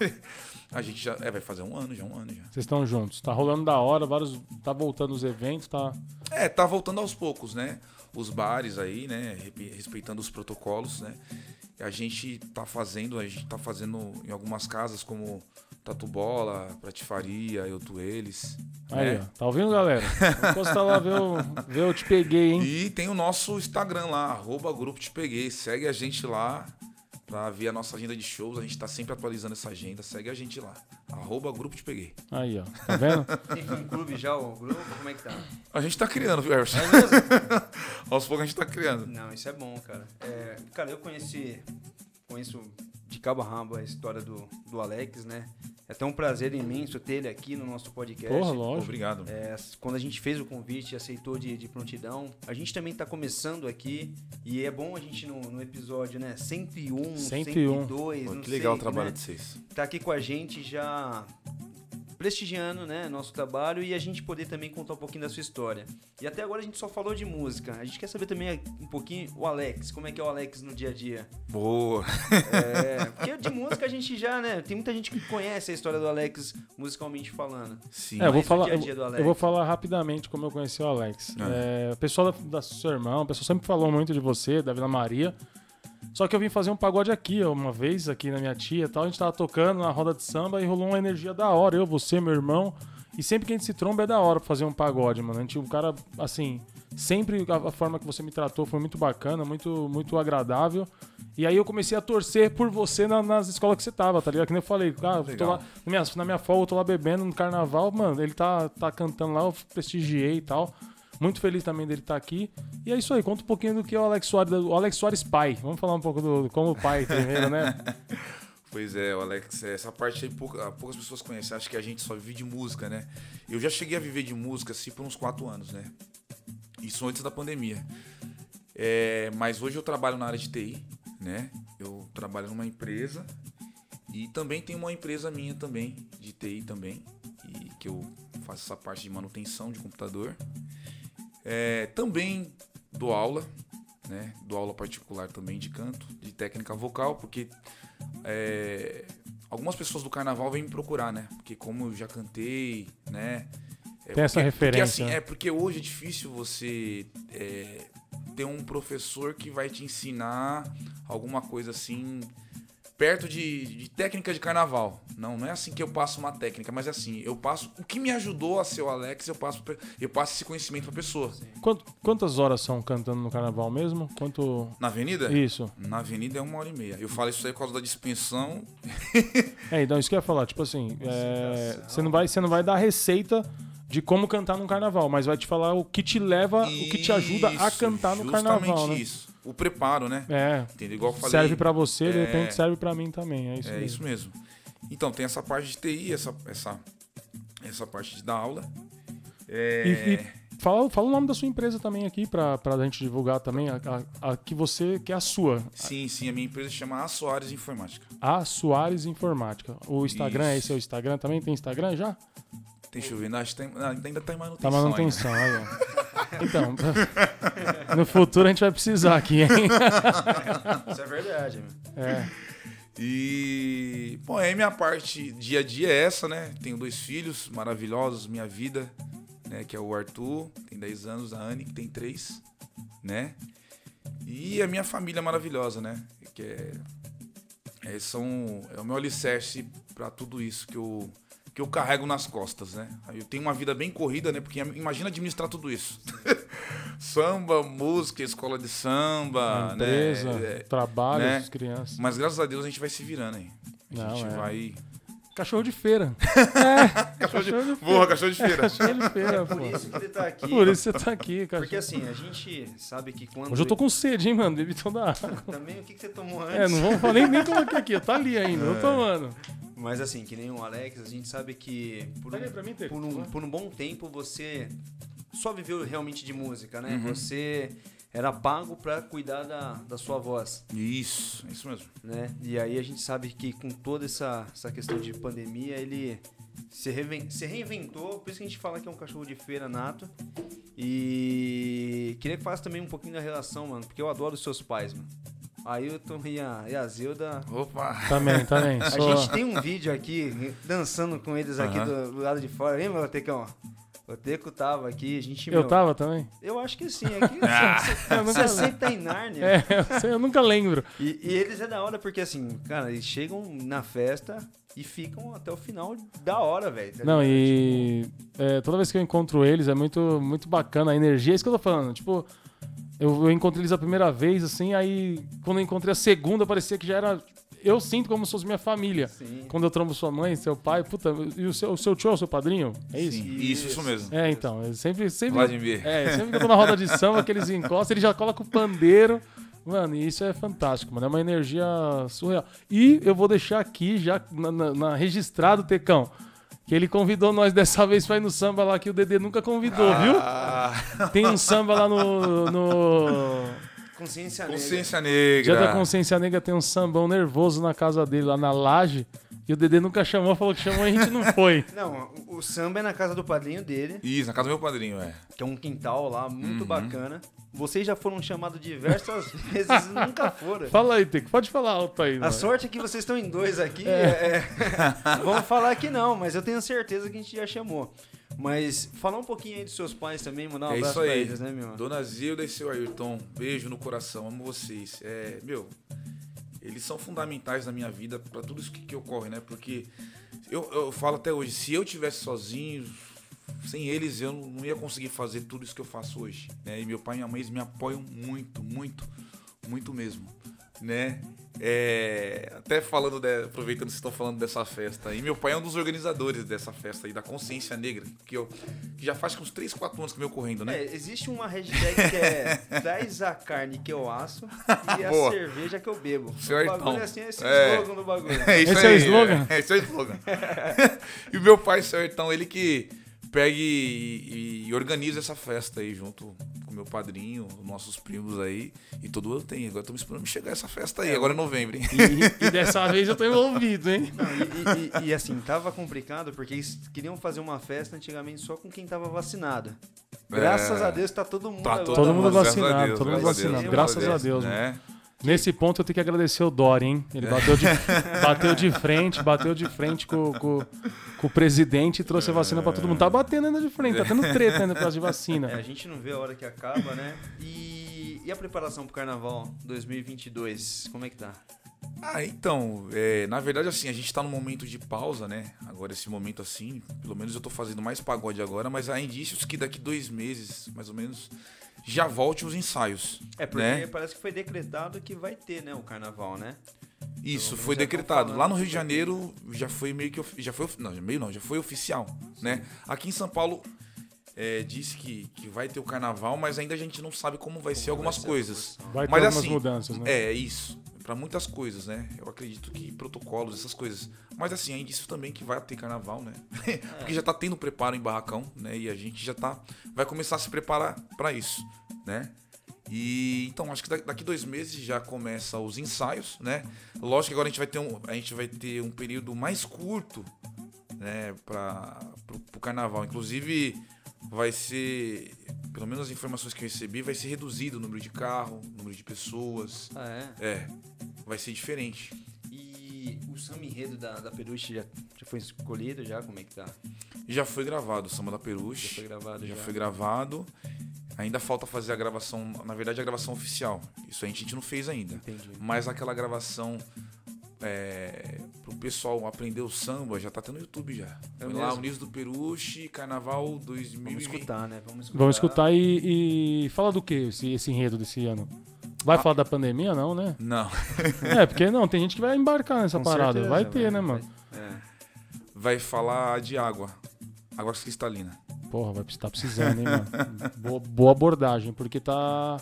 [LAUGHS] a gente já, é, vai fazer um ano já, um ano já. Vocês estão juntos. Tá rolando da hora, vários. Tá voltando os eventos, tá. É, tá voltando aos poucos, né? Os bares aí, né? Respeitando os protocolos, né? A gente tá fazendo, a gente tá fazendo em algumas casas como Tatu Bola, Pratifaria, Eu Tu Eles. Aí, né? Tá ouvindo, galera? Encosta lá, ver o, ver o Te Peguei, hein? E tem o nosso Instagram lá, arroba Grupo Te Peguei. Segue a gente lá pra ver a nossa agenda de shows. A gente tá sempre atualizando essa agenda. Segue a gente lá. Arroba Grupo Te Peguei. Aí, ó. Tá vendo? [LAUGHS] Tem fã clube já, o grupo? Como é que tá? A gente tá criando, viu, Emerson? É mesmo? [LAUGHS] Aos poucos a gente tá criando. Não, isso é bom, cara. É, cara, eu conheci, conheço de cabo a rabo a história do, do Alex, né? É até um prazer imenso ter ele aqui no nosso podcast. Porra, lógico. Obrigado. É, quando a gente fez o convite, aceitou de, de prontidão. A gente também tá começando aqui e é bom a gente no, no episódio, né? 101, 101. 102, Pô, não que legal sei, o trabalho né? de vocês. tá aqui com a gente já prestigiando, né, nosso trabalho e a gente poder também contar um pouquinho da sua história. E até agora a gente só falou de música. A gente quer saber também um pouquinho o Alex, como é que é o Alex no dia a dia. Boa. É, porque de música a gente já, né, tem muita gente que conhece a história do Alex musicalmente falando. Sim. É, eu vou falar, dia dia do eu vou falar rapidamente como eu conheci o Alex. É, o pessoal da, da seu irmão, o pessoal sempre falou muito de você, da Vila Maria. Só que eu vim fazer um pagode aqui, uma vez, aqui na minha tia e tal. A gente tava tocando na roda de samba e rolou uma energia da hora. Eu, você, meu irmão. E sempre que a gente se tromba é da hora pra fazer um pagode, mano. A gente, um cara, assim, sempre a, forma que você me tratou foi muito bacana, muito, muito agradável. E aí eu comecei a torcer por você na- nas escolas que você tava, tá ligado? Que nem eu falei, ah, eu lá, na minha, na minha folga, eu tô lá bebendo no carnaval, mano, ele tá, tá cantando lá, eu prestigiei e tal. Muito feliz também dele estar aqui. E é isso aí, conta um pouquinho do que é o Alex Soares, o Alex Soares pai. Vamos falar um pouco do como pai primeiro, né? [LAUGHS] Pois é, o Alex, essa parte aí pouca- poucas pessoas conhecem. Acho que a gente só vive de música, né? Eu já cheguei a viver de música assim por uns quatro anos, né? Isso antes da pandemia. É, mas hoje eu trabalho na área de TI, né? Eu trabalho numa empresa e também tem uma empresa minha também, de TI também, e que eu faço essa parte de manutenção de computador. É, também dou aula, né? Dou aula particular também de canto, de técnica vocal, porque é, algumas pessoas do carnaval vêm me procurar, né? Porque como eu já cantei, né? É Tem essa porque- referência, Porque, assim, né? é porque hoje é difícil você é, ter um professor que vai te ensinar alguma coisa assim perto de, de técnica de carnaval. Não, não é assim que eu passo uma técnica, mas é assim, eu passo o que me ajudou a ser o Alex, eu passo eu passo esse conhecimento pra pessoa. Quant- quantas horas são cantando no carnaval mesmo? Quanto. Na avenida? Isso. Na avenida é uma hora e meia. Eu falo isso aí por causa da dispensão. [LAUGHS] É, então isso que eu ia falar, tipo assim, é, você não vai, você não vai dar receita de como cantar num carnaval, mas vai te falar o que te leva, o que te ajuda a Isso, cantar no justamente carnaval, né? isso. O preparo, né? É, Entendeu? Igual eu falei. serve pra você, de É. repente serve pra mim também, é isso É mesmo. isso mesmo. Então, tem essa parte de TI, essa, essa, essa parte de dar aula. É, E, e fala, fala o nome da sua empresa também aqui pra, pra gente divulgar também, a, a- a que você, que é a sua, Sim, sim, a minha empresa chama A Soares Informática. a Soares Informática. O Instagram, Isso. esse é o Instagram também? Tem Instagram já? Deixa eu ver, acho que tem- ainda tá em manutenção. Tá ainda. manutenção, aí, ó. Então, no futuro a gente vai precisar aqui, hein? Isso é verdade, meu. É. E, bom, aí minha parte dia a dia é essa, né? Tenho dois filhos maravilhosos, minha vida, né? Que é o Arthur, tem 10 anos, a Anne, que tem 3, né? E a minha família maravilhosa, né? Que é, é, são, é o meu alicerce pra tudo isso que eu, que eu carrego nas costas, né? Eu tenho uma vida bem corrida, né? Porque imagina administrar tudo isso. [LAUGHS] Samba, música, escola de samba, Empresa, né? Trabalho, né? as crianças. mas graças a Deus a gente vai se virando aí. A Não, gente é. vai. Cachorro de feira. [LAUGHS] É, Cachorro de, cachorro de Boa, cachorro de feira. Cachorro de feira, pô. Por isso que ele tá aqui. Por isso você tá aqui, cara. Porque assim, a gente sabe que quando. Hoje eu tô com sede, hein, mano? Bebi toda a água. Também o que, que você tomou antes? É, não vamos falar nem, nem coloquei aqui, tá ali ainda, eu tomando. Mas assim, que nem o Alex, a gente sabe que por, um, pra mim, por, um, por um bom tempo você só viveu realmente de música, né? Uhum. Você era pago pra cuidar da, da sua voz, Isso, é isso mesmo. né? E aí a gente sabe que com toda essa, essa questão de pandemia, ele se, reven- se reinventou, por isso que a gente fala que é um cachorro de feira nato. E queria que falasse também um pouquinho da relação, mano, porque eu adoro os seus pais, mano. Ailton e a, e a Zilda, Opa! Também, também. a Sou... gente tem um vídeo aqui, dançando com eles aqui Aham. do, do lado de fora. Lembra, Tecão? O Teco tava aqui, a gente... Eu meu, tava também? Eu acho que sim. Aqui, [LAUGHS] Eu você nunca, sempre tá em Nárnia. é, eu, sei, eu nunca lembro. E, e eles é da hora porque, assim, cara, eles chegam na festa e ficam até o final da hora, velho. tá Não, ligado? e é, toda vez que eu encontro eles é muito, muito bacana a energia. É isso que eu tô falando. Tipo, eu, eu encontrei eles a primeira vez, assim, aí quando eu encontrei a segunda, parecia que já era. Eu sinto como se fosse minha família. Sim. Quando eu trombo sua mãe, seu pai, puta, e o seu, o seu tio é o seu padrinho? É isso? Sim, isso, isso mesmo. É, então, eu sempre, sempre, Vladimir. é, sempre que eu tô na roda de samba, que eles encostam, ele já coloca o pandeiro. Mano, e isso é fantástico, mano. É uma energia surreal. E eu vou deixar aqui, já na, na- na- registrado, Tecão, que ele convidou nós dessa vez pra ir no samba lá que o Dedê nunca convidou, Ah, viu? Tem um samba lá no. no... Consciência negra. Consciência Dia da negra. Consciência Negra tem um sambão nervoso na casa dele, lá na laje. E o Dedê nunca chamou, falou que chamou e a gente não foi. [LAUGHS] Não, o, o samba é na casa do padrinho dele, Isso, na casa do meu padrinho, é. que é um quintal lá Uhum. muito bacana. Vocês já foram chamados diversas [LAUGHS] vezes e nunca foram. Fala aí, Teco. Pode falar alto aí, A mano. sorte é que vocês estão em dois aqui. é- é- [LAUGHS] Vamos falar que não, mas eu tenho certeza que a gente já chamou. Mas falar um pouquinho aí dos seus pais também, mandar um é abraço isso pra aí. eles, né, meu? Dona Zilda e seu Ayrton, beijo no coração, amo vocês. É, meu, eles são fundamentais na minha vida pra tudo isso que, que ocorre, né? Porque eu, eu falo até hoje, se eu tivesse sozinho, sem eles eu não ia conseguir fazer tudo isso que eu faço hoje, né? E meu pai e minha mãe eles me apoiam muito, muito, muito mesmo, né? É, até falando, de, aproveitando que vocês estão falando dessa festa aí, meu pai é um dos organizadores dessa festa aí, da Consciência Negra, que, eu, que já faz uns 3, 4 anos que vem ocorrendo, né? É, existe uma hashtag que é [LAUGHS] traz a carne que eu asso e a Boa. cerveja que eu bebo. Seu o bagulho é assim, esse É. slogan do bagulho. [LAUGHS] É isso Esse é o aí, slogan? É, esse é o slogan. [LAUGHS] e o meu pai, Sertão, ele que pega e, e organiza essa festa aí junto com meu padrinho, nossos primos aí. E todo ano tem. Agora estamos esperando chegar essa festa aí, agora em novembro, hein? E, e dessa vez eu tô envolvido, hein? Não, e, e- e, assim, tava complicado porque eles queriam fazer uma festa antigamente só com quem tava vacinado. Graças É. a Deus tá todo mundo Tá agora. Todo mundo vacinado, todo mundo graças a Deus, vacinado, graças a Deus, né? Nesse ponto eu tenho que agradecer o Dori, hein? Ele bateu de, [LAUGHS] bateu de frente, bateu de frente com, com, com o presidente e trouxe a vacina pra todo mundo. Tá batendo ainda de frente, tá tendo treta ainda por causa de É, vacina. a gente não vê a hora que acaba, né? E, e a preparação pro carnaval 2022, como é que tá? Ah, então, é, na verdade, assim, a gente tá num momento de pausa, né? Agora, esse momento assim, pelo menos eu tô fazendo mais pagode agora, mas há indícios que daqui dois meses, mais ou menos, já volte os ensaios. É, porque né? parece que foi decretado que vai ter, né, o carnaval, né? Isso, menos foi tão decretado. Lá no Rio de vai. Janeiro já foi meio que. Já foi, não, meio não, já foi oficial, né? Aqui em São Paulo é, disse que, que vai ter o carnaval, mas ainda a gente não sabe como vai ser algumas ser a coisas. Vai ter Mas algumas assim, mudanças, né? É, isso. Pra muitas coisas, né? Eu acredito que protocolos, essas coisas. Mas assim, ainda isso também que vai ter carnaval, né? [LAUGHS] Porque já tá tendo preparo em barracão, né? E a gente já tá. Vai começar a se preparar pra isso, né? E então acho que da- daqui dois meses já começa os ensaios, né? Lógico que agora a gente vai ter um, a gente vai ter um período mais curto, né? Para o carnaval. Inclusive vai ser, pelo menos as informações que eu recebi, vai ser reduzido o número de carro, o número de pessoas. Ah, é? É, vai ser diferente. E o samba enredo da, da Peruche já, já foi escolhido já? Como é que tá? Já foi gravado o Samba da Já Peruche. foi gravado já? já foi gravado. Ainda falta fazer a gravação, na verdade a gravação oficial. Isso a gente, a gente não fez ainda. Entendi. Mas aquela gravação é, pro pessoal aprender o samba já tá tendo no YouTube já. É Foi lá? Unidos do Peruche, Carnaval 2000. Vamos escutar, né? Vamos escutar. Vamos escutar e, e fala do que esse, esse enredo desse ano? Vai Ah. falar da pandemia, não, né? Não, [LAUGHS] É, porque não, tem gente que vai embarcar nessa Com parada. certeza, vai ter, né, mano? É. vai falar de água. Água cristalina. Porra, vai estar precisando, hein, mano? Boa, boa abordagem, porque tá.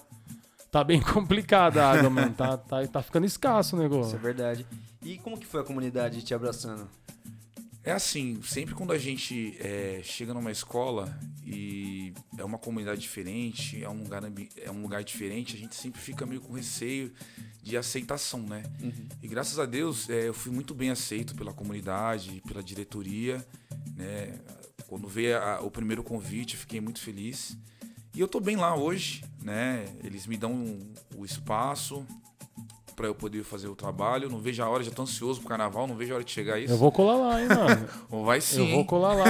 Tá bem complicada a água, mano. Tá, tá, tá ficando escasso o Isso é negócio. verdade. E como que foi a comunidade te abraçando? É assim, sempre quando a gente é, chega numa escola e é uma comunidade diferente, é um, lugar, é um lugar diferente, a gente sempre fica meio com receio de aceitação, né? E graças a Deus é, eu fui muito bem aceito pela comunidade, pela diretoria, né? Quando veio a- o primeiro convite, eu fiquei muito feliz. E eu tô bem lá hoje, né? Eles me dão o espaço para eu poder fazer o trabalho. Não vejo a hora, já tô ansioso pro carnaval, não vejo a hora de chegar isso. Eu vou colar lá, hein, mano. [LAUGHS] Vai sim. Eu vou colar lá.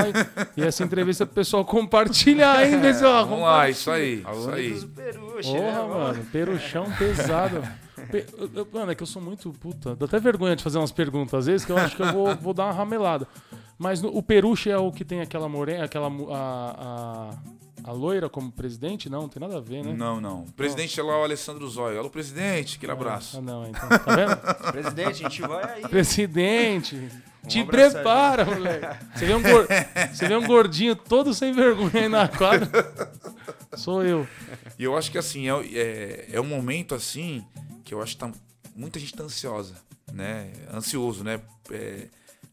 E, e essa entrevista pro pessoal compartilhar, hein, [LAUGHS] pessoal? Vamos lá, isso aí, isso aí. Peruche, né? Porra, mano, peruchão pesado. [LAUGHS] Mano, é que eu sou muito puta. Dá até vergonha de fazer umas perguntas às vezes, que eu acho que eu vou, vou dar uma ramelada. Mas no- o peruche é o que tem aquela morena, aquela. A, a, a loira como presidente? Não, não tem nada a ver, né? Não, não. O presidente é lá o Alessandro Zóio. Alô, presidente, aquele abraço. Ah, não, então. Tá vendo? [LAUGHS] Presidente, a gente vai aí. Presidente, te prepara, moleque. Você vê, um gor- você vê um gordinho todo sem vergonha aí na quadra? Sou eu. E eu acho que assim, é, é, é um momento assim que eu acho que tá, muita gente tá ansiosa, né? Ansioso, né? É,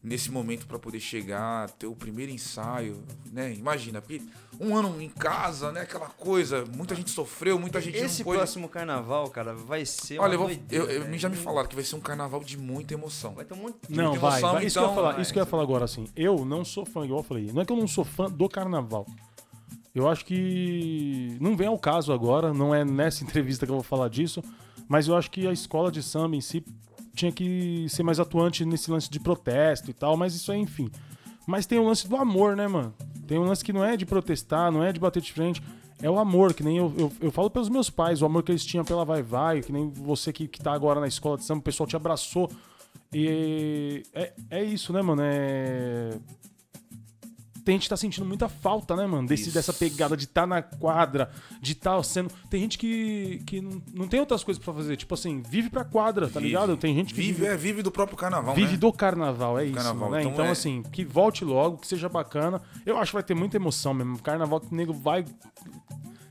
nesse momento para poder chegar, ter o primeiro ensaio, né? Imagina, porque um ano em casa, né? Aquela coisa, muita gente sofreu, muita gente Esse não pôde. próximo carnaval, cara, vai ser Olha, eu uma vou, doideira, eu, eu- velho. já me falaram que vai ser um carnaval de muita emoção. Vai ter um monte Não, muita vai, emoção, vai. Isso, que eu ia então, falar, vai. isso que eu ia falar agora, assim. Eu não sou fã, igual eu falei. Não é que eu não sou fã do carnaval. Eu acho que não vem ao caso agora, não é nessa [LAUGHS] entrevista que eu vou falar disso, mas eu acho que a escola de samba em si tinha que ser mais atuante nesse lance de protesto e tal, mas isso aí, enfim. Mas tem o lance do amor, né, mano? Tem um lance que não é de protestar, não é de bater de frente. É o amor, que nem eu, eu, eu falo pelos meus pais, o amor que eles tinham pela Vai Vai, que nem você que, que tá agora na escola de samba, o pessoal te abraçou. E é, é isso, né, mano? É. Tem gente que tá sentindo muita falta, né, mano? Desse, Isso. dessa pegada de estar tá na quadra, de estar tá sendo. Tem gente que, que não, não tem outras coisas pra fazer. Tipo assim, vive pra quadra, tá Vive. ligado? Tem gente que Vive, é, vive do próprio carnaval, Vive né? do carnaval, é isso. carnaval, né? então Então, é- assim, que volte logo, que seja bacana. Eu acho que vai ter muita emoção mesmo. Carnaval que o nego vai.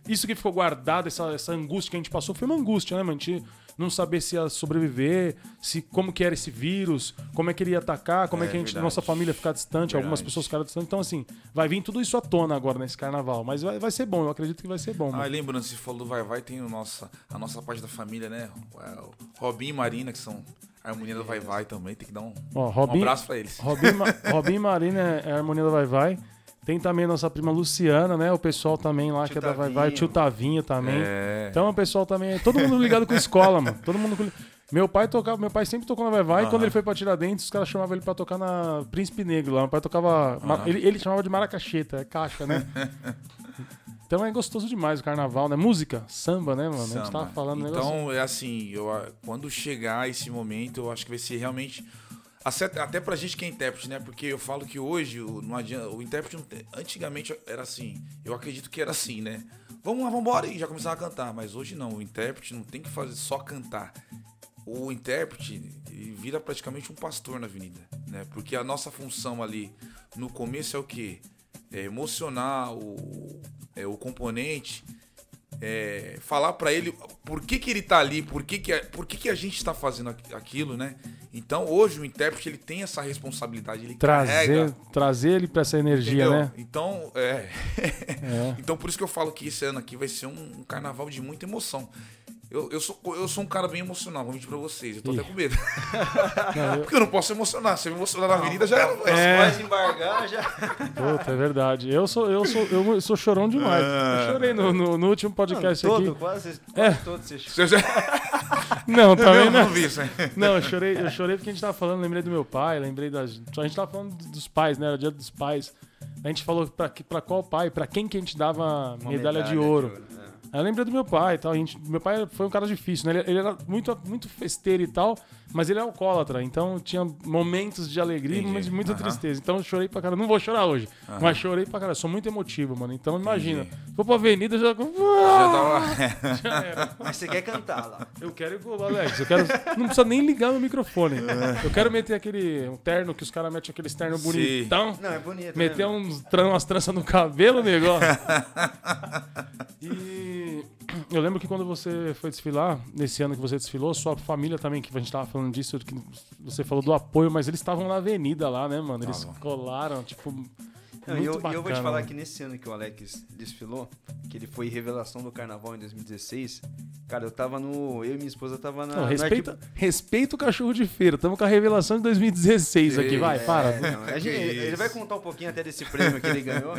Isso que ficou guardado, essa, essa angústia que a gente passou, foi uma angústia, né, mano? A gente não saber se ia sobreviver, se como que era esse vírus, como é que ele ia atacar, como é, É que a gente, verdade. nossa família ficar distante, algumas Verdade. pessoas ficaram distantes. Então, assim, vai vir tudo isso à tona agora nesse carnaval. Mas vai, vai ser bom, eu acredito que vai ser bom. Ah, mano. lembrando, você falou do Vai Vai, tem o nossa, a nossa parte da família, né? O Robin e Marina, que são a harmonia do Vai Vai também, tem que dar um, Ó, um Robin, abraço pra eles. Robin, [LAUGHS] Robin e Marina é a harmonia da Vai Vai. Tem também a nossa prima Luciana, né? O pessoal também lá Tio que é da Vai Vai, tio Tavinho também. É. Então o pessoal também. Todo mundo ligado com escola, mano. Todo mundo. com- Meu pai tocava, meu pai sempre tocou na Vai Vai. E quando ele foi pra Tiradentes, os caras chamavam ele pra tocar na Príncipe Negro lá. Meu pai tocava. Aham. Ele, ele chamava de maracacheta, é caixa, né? [LAUGHS] Então é gostoso demais o carnaval, né? Música, samba, né, mano? A gente Samba. tava falando Então, negócio. é assim, eu, quando chegar esse momento, eu acho que vai ser realmente. Até, pra gente que é intérprete, né? Porque eu falo que hoje o, não adianta, o intérprete antigamente era assim. Eu acredito que era assim, né? Vamos lá, vambora, e já começava a cantar. Mas hoje não, o intérprete não tem que fazer só cantar. O intérprete vira praticamente um pastor na avenida, né? Porque a nossa função ali no começo é o quê? É emocionar o, é, o componente, é, falar pra ele por que, que ele tá ali, por que, que, a- por que, que a gente tá fazendo aqu- aquilo, né? Então hoje o intérprete ele tem essa responsabilidade, ele Trazer, carrega. trazer ele pra essa energia, Entendeu? né? Então, é. É. [LAUGHS] então por isso que eu falo que esse ano aqui vai ser um, um carnaval de muita emoção. Eu, eu, sou, eu sou um cara bem emocional, vou mentir pra vocês. Eu tô Ih. até com medo. [LAUGHS] Não, eu- Porque eu não posso emocionar. Se eu me emocionar na avenida, já era. É. Pode embargar já. Puta, é verdade. Eu sou, eu sou, eu sou chorão demais. Ah. Eu chorei no, no, no último podcast todo, aqui. quase, É. quase todo você já... [LAUGHS] Não, também não, não. não vi isso, né? Não, eu chorei, eu chorei porque a gente tava falando, lembrei do meu pai, lembrei das. A gente tava falando dos pais, né? Era o dia dos pais. A gente falou pra, pra qual pai, pra quem que a gente dava Uma medalha, de ouro. é. Eu lembrei do meu pai e tal. a gente- meu pai foi um cara difícil, né? Ele, ele era muito, muito festeiro e tal, mas ele é alcoólatra. Então tinha momentos de alegria, Entendi. mas de muita Aham. tristeza. Então eu chorei pra cara. Não vou chorar hoje, mas chorei pra cara. Sou muito emotivo, mano. Então imagina. Entendi. Vou pra avenida já. Já tava. [LAUGHS] Já era. [LAUGHS] Mas você quer cantar lá. Eu quero ir pro Alex. Eu quero. Não precisa nem ligar meu microfone. Eu quero meter aquele um terno que os caras metem aqueles terno Sim. bonitão. Não, é bonito. Meter né? uns, tran- umas tranças no cabelo, negócio. [LAUGHS] E eu lembro que quando você foi desfilar, nesse ano que você desfilou, sua família também, que a gente tava falando disso, que você falou do apoio, mas eles estavam na avenida lá, né, mano? Eles Estavam. colaram, tipo. Não, muito e eu, bacana. eu vou te falar mano. que nesse ano que o Alex desfilou, que ele foi revelação do carnaval em 2016, cara, eu tava no. Eu e minha esposa tava na. Não, respeita, respeita o cachorro de feira. Estamos com a revelação de 2016 aqui, vai, para. É, não, a gente- ele vai contar um pouquinho até desse prêmio que ele ganhou.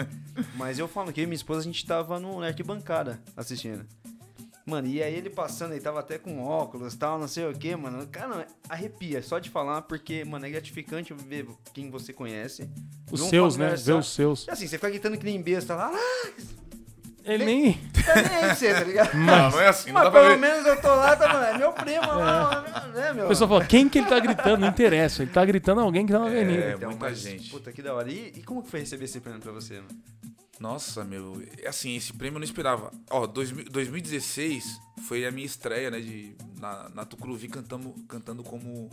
Mas eu falo que eu e minha esposa a gente tava no, na arquibancada assistindo. Mano, e aí ele passando, ele tava até com óculos e tal, não sei o que, mano. Cara, arrepia, só de falar, porque, mano, é gratificante ver quem você conhece. Os um seus, né? Ver só- os seus. E assim, você fica gritando que nem besta lá, ah, Ele nem. [LAUGHS] tá nem aí pra você, tá ligado? Não, não é assim, não Mas dá pra pelo ver. menos eu tô lá, tá, mano, é meu primo lá, né, meu? O pessoal fala, quem que ele tá gritando? Não interessa. Ele tá gritando alguém que tá na avenida. É, muita mas, gente. Puta, que da hora. E, e como que foi receber esse prêmio pra você, mano? Nossa, meu, é assim, esse prêmio eu não esperava. Ó, 2000 2016 foi a minha estreia, né, de, na, na Tucuruvi cantando, cantando como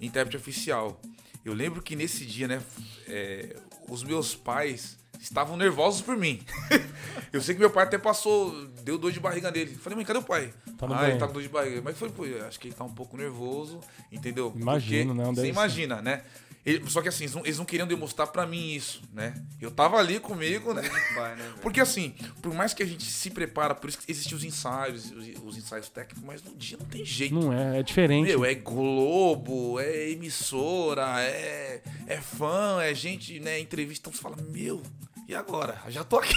intérprete oficial. Eu lembro que nesse dia, né, é, os meus pais estavam nervosos por mim. [LAUGHS] eu sei que meu pai até passou, deu dor de barriga nele. Falei, mãe, cadê o pai? Tá ah, ele banho. tá com dor de barriga. Mas foi, pô, acho que ele tá um pouco nervoso, entendeu? Imagino, Porque né, Você imagina, né? Ele- só que assim, eles não, eles não queriam demonstrar pra mim isso, né? Eu tava ali comigo, né? Né? Porque assim, por mais que a gente se prepara, por isso que existem os ensaios, os, os ensaios técnicos, mas no dia não tem jeito. Não é, é diferente. Meu, é Globo, é emissora, é, é fã, é gente, né, entrevista, então você fala, meu, e agora? Já tô aqui.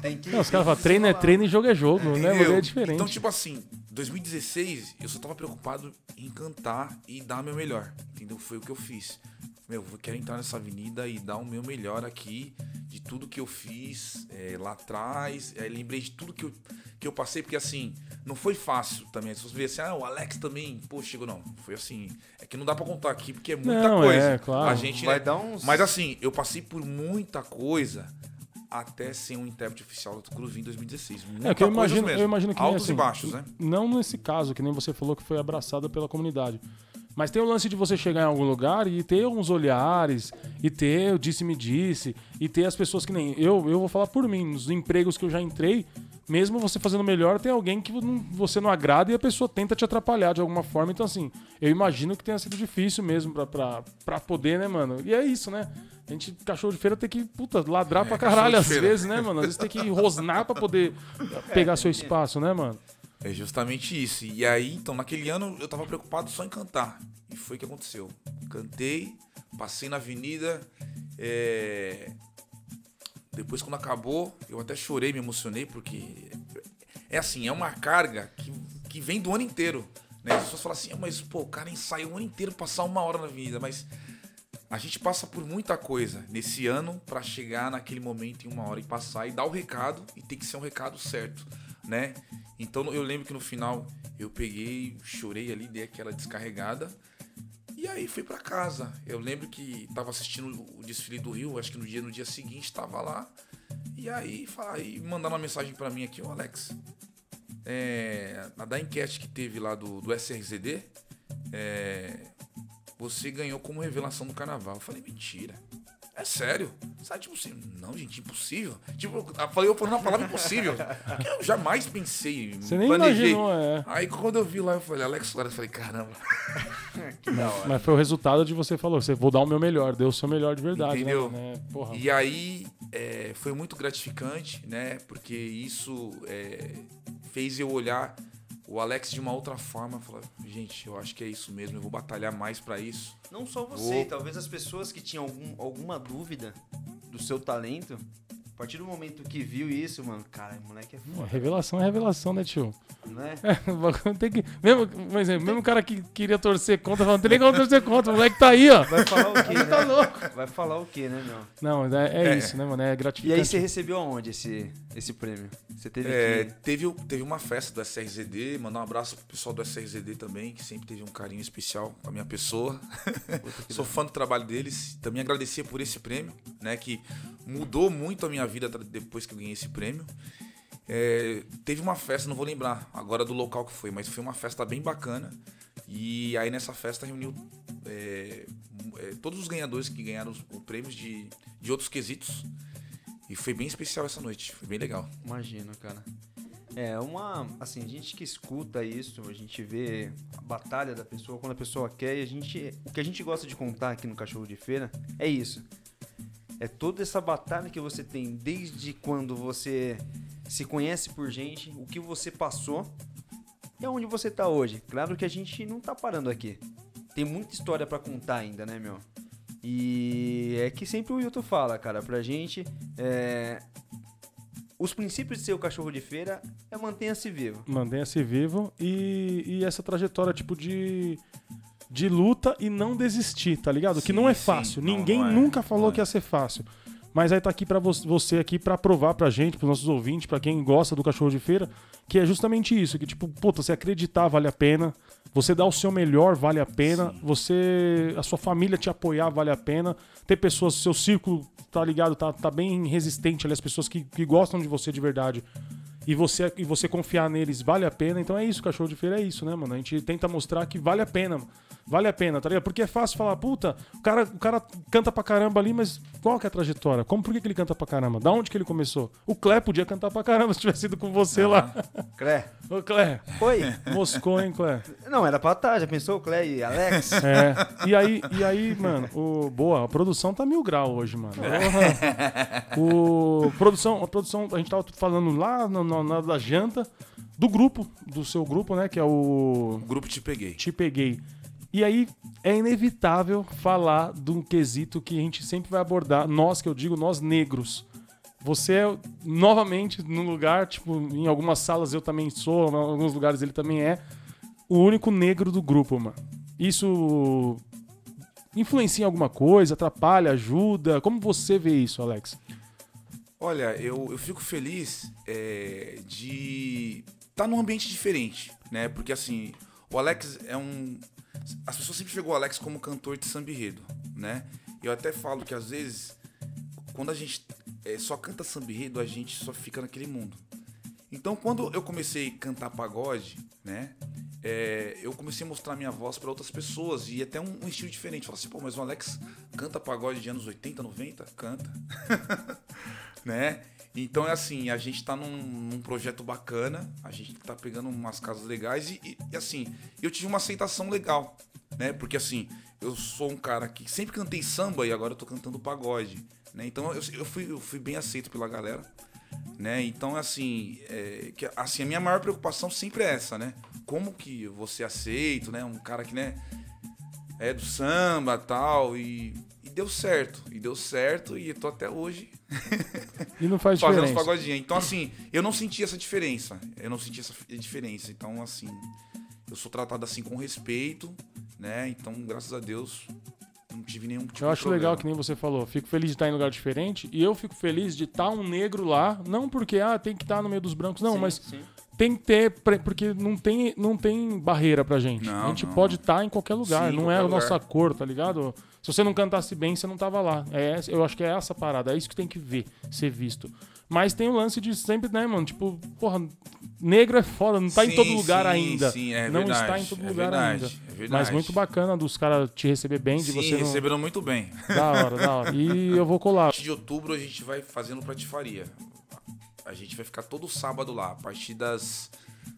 Tem que, Não, os caras falam, treino é treino e jogo é jogo, né? O Entendeu? é diferente. Então, tipo assim, 2016, eu só tava preocupado em cantar e dar meu melhor. Entendeu? Foi o que eu fiz. Meu, eu quero entrar nessa avenida e dar o meu melhor aqui, de tudo que eu fiz é, lá atrás. Aí lembrei de tudo que eu, que eu passei, porque assim, não foi fácil também. Se você ver assim, ah, o Alex também, pô, chegou, não. Foi assim. É que não dá pra contar aqui, porque é muita Não, coisa. é, claro. A gente, Vai né, dar uns... mas assim, eu passei por muita coisa até ser um intérprete oficial da Cruz em 2016. Muita É que eu coisa imagino, mesmo. eu imagino que nem Altos assim, e baixos, né? Não nesse caso, que nem você falou que foi abraçada pela comunidade. Mas tem o lance de você chegar em algum lugar e ter uns olhares, e ter o disse-me disse, e ter as pessoas que nem. Eu, eu vou falar por mim, nos empregos que eu já entrei, mesmo você fazendo melhor, tem alguém que não- você não agrada e a pessoa tenta te atrapalhar de alguma forma. Então, assim, eu imagino que tenha sido difícil mesmo pra, pra, pra poder, né, mano? E é isso, né? A gente, cachorro de feira, tem que, puta, ladrar pra É, cachorro caralho às feira. vezes, né, mano? Às vezes tem que rosnar pra poder [LAUGHS] pegar seu espaço, né, mano? É justamente isso. E aí, então, naquele ano eu tava preocupado só em cantar. E foi o que aconteceu. Cantei, passei na avenida. é, Depois, quando acabou, eu até chorei, me emocionei, porque é assim, é uma carga que, que vem do ano inteiro. Né? As pessoas falam assim, "Ah, mas pô, o cara ensaiou o ano inteiro passar uma hora na avenida, mas a gente passa por muita coisa nesse ano para chegar naquele momento em uma hora e passar e dar o recado e tem que ser um recado certo, né? Então eu lembro que no final eu peguei, chorei ali, dei aquela descarregada e aí fui para casa. Eu lembro que tava assistindo o desfile do Rio, acho que no dia no dia seguinte tava lá e aí, aí mandaram uma mensagem para mim aqui, o Alex, é, da enquete que teve lá do, do SRZD, é, você ganhou como revelação do carnaval. Eu falei, mentira. É sério? Sabe, tipo assim, não, gente, impossível. Tipo, eu falei, eu falando a palavra impossível. Que eu jamais pensei. Você nem planejei. imaginou, é. Aí quando eu vi lá, eu falei, Alex Soares, eu falei, caramba. [LAUGHS] que da hora. Mas foi o resultado de você falou, você vou dar o meu melhor, deu o seu melhor de verdade. Né, Entendeu? Né? Porra. E aí é, foi muito gratificante, né? Porque isso é, fez eu olhar o Alex de uma outra forma falou: gente, eu acho que é isso mesmo, eu vou batalhar mais para isso. Não só você, vou... talvez as pessoas que tinham algum, alguma dúvida do seu talento, a partir do momento que viu isso, mano, cara, moleque é foda. Revelação é revelação, né, tio? Não é? é tem que, mesmo, mas, é, mesmo cara que queria torcer contra, não tem nem como torcer contra, o moleque tá aí, ó. Vai falar o [LAUGHS] quê, né? tá louco. Vai falar o quê, né, meu? Não, é, é, é, isso, né, mano? É gratificante. E aí você recebeu aonde esse, esse prêmio? Você teve é, que... teve, teve uma festa do SRZD, mandar um abraço pro pessoal do SRZD também, que sempre teve um carinho especial com a minha pessoa. [LAUGHS] Sou fã do trabalho deles. Também agradecer por esse prêmio, né, que mudou muito a minha vida depois que eu ganhei esse prêmio. É, teve uma festa, não vou lembrar agora do local que foi, mas foi uma festa bem bacana. E aí nessa festa reuniu é, é, todos os ganhadores que ganharam os, os prêmios de, de outros quesitos. E foi bem especial essa noite, foi bem legal. Imagino, cara. É uma. Assim, a gente que escuta isso, a gente vê a batalha da pessoa quando a pessoa quer e a gente. O que a gente gosta de contar aqui no Cachorro de Feira é isso. É toda essa batalha que você tem desde quando você se conhece por gente, o que você passou e aonde você tá hoje. Claro que a gente não tá parando aqui. Tem muita história para contar ainda, né, meu? E é que sempre o Wilton fala, cara, pra gente. É... Os princípios de ser o cachorro de feira é mantenha-se vivo. Mantenha-se vivo e, e essa trajetória, tipo, de de luta e não desistir, tá ligado? Sim, que não é fácil. Sim, Ninguém não, não é, nunca falou é. que ia ser fácil. Mas aí tá aqui para você aqui para provar pra gente, pros nossos ouvintes, para quem gosta do cachorro de feira, que é justamente isso, que tipo, puta, você acreditar vale a pena, você dar o seu melhor vale a pena, Sim. você a sua família te apoiar vale a pena, ter pessoas, seu círculo, tá ligado, tá, tá bem resistente ali, as pessoas que, que gostam de você de verdade. E você, e você confiar neles vale a pena. Então é isso, cachorro de feira é isso, né, mano? A gente tenta mostrar que vale a pena. Vale a pena, tá ligado? Porque é fácil falar, puta, o cara, o cara canta pra caramba ali, mas qual que é a trajetória? Como, por que, que ele canta pra caramba? Da onde que ele começou? O Clé podia cantar pra caramba [LAUGHS] se tivesse ido com você ah, lá. Clé. Ô, Clé. Oi. Moscou, hein, Clé? Não, era pra estar, já pensou, Clé e Alex? [LAUGHS] É. E aí, e aí mano, o, boa, a produção tá mil grau hoje, mano. Porra. O, produção, a produção, a gente tava falando lá na, na da janta do grupo, do seu grupo, né, que é o... o grupo Te Peguei. Te Peguei. E aí é inevitável falar de um quesito que a gente sempre vai abordar, nós que eu digo, nós negros. Você é, novamente, num lugar, tipo, em algumas salas eu também sou, em alguns lugares ele também é, o único negro do grupo, mano. Isso influencia em alguma coisa, atrapalha, ajuda? Como você vê isso, Alex? Olha, eu, eu fico feliz é, de estar tá num ambiente diferente, né? Porque assim, o Alex é um, as pessoas sempre pegou o Alex como cantor de samba né? Eu até falo que às vezes, quando a gente é, só canta samba a gente só fica naquele mundo. Então, quando eu comecei a cantar pagode, né? É, eu comecei a mostrar minha voz para outras pessoas e até um, um estilo diferente. Falar assim, pô, mas o Alex canta pagode de anos 80, 90? Canta. [LAUGHS] né? Então é assim, a gente tá num, num, projeto bacana, a gente tá pegando umas casas legais e, e, e, assim, eu tive uma aceitação legal, né? Porque assim, eu sou um cara que sempre cantei samba e agora eu tô cantando pagode, né? Então eu, eu, fui, eu fui bem aceito pela galera, né? Então assim, é, que, assim, a minha maior preocupação sempre é essa, né? Como que você aceito, né? Um cara que, né, é do samba tal, e deu certo. E deu certo e eu tô até hoje. E não faz fazendo diferença. pagodinhos. Então, assim, eu não senti essa diferença. Eu não senti essa diferença. Então, assim, eu sou tratado assim com respeito, né? Então, graças a Deus, Não tive nenhum tipo Eu acho legal que nem você falou. Fico feliz de estar em lugar diferente. E eu fico feliz de estar um negro lá. Não porque, ah, tem que estar no meio dos brancos. Não, Sim, mas sim. tem que ter. pre- Porque não tem, não tem barreira pra gente. Não, a gente não. pode estar em qualquer lugar. Sim, não qualquer é a lugar. nossa cor, tá ligado? Se você não cantasse bem, você não tava lá. É, eu acho que é essa parada. É isso que tem que ver, ser visto. Mas tem o lance de sempre, né, mano? Tipo, porra, negro é foda, não tá em Sim, todo lugar sim, ainda. Sim, é não verdade, está em todo é lugar verdade, ainda. É verdade. Mas muito bacana dos caras te receber bem, de Sim, você não... receberam muito bem. Da hora, da hora. E eu vou colar. A partir de outubro a gente vai fazendo pratifaria. A gente vai ficar todo sábado lá, a partir das,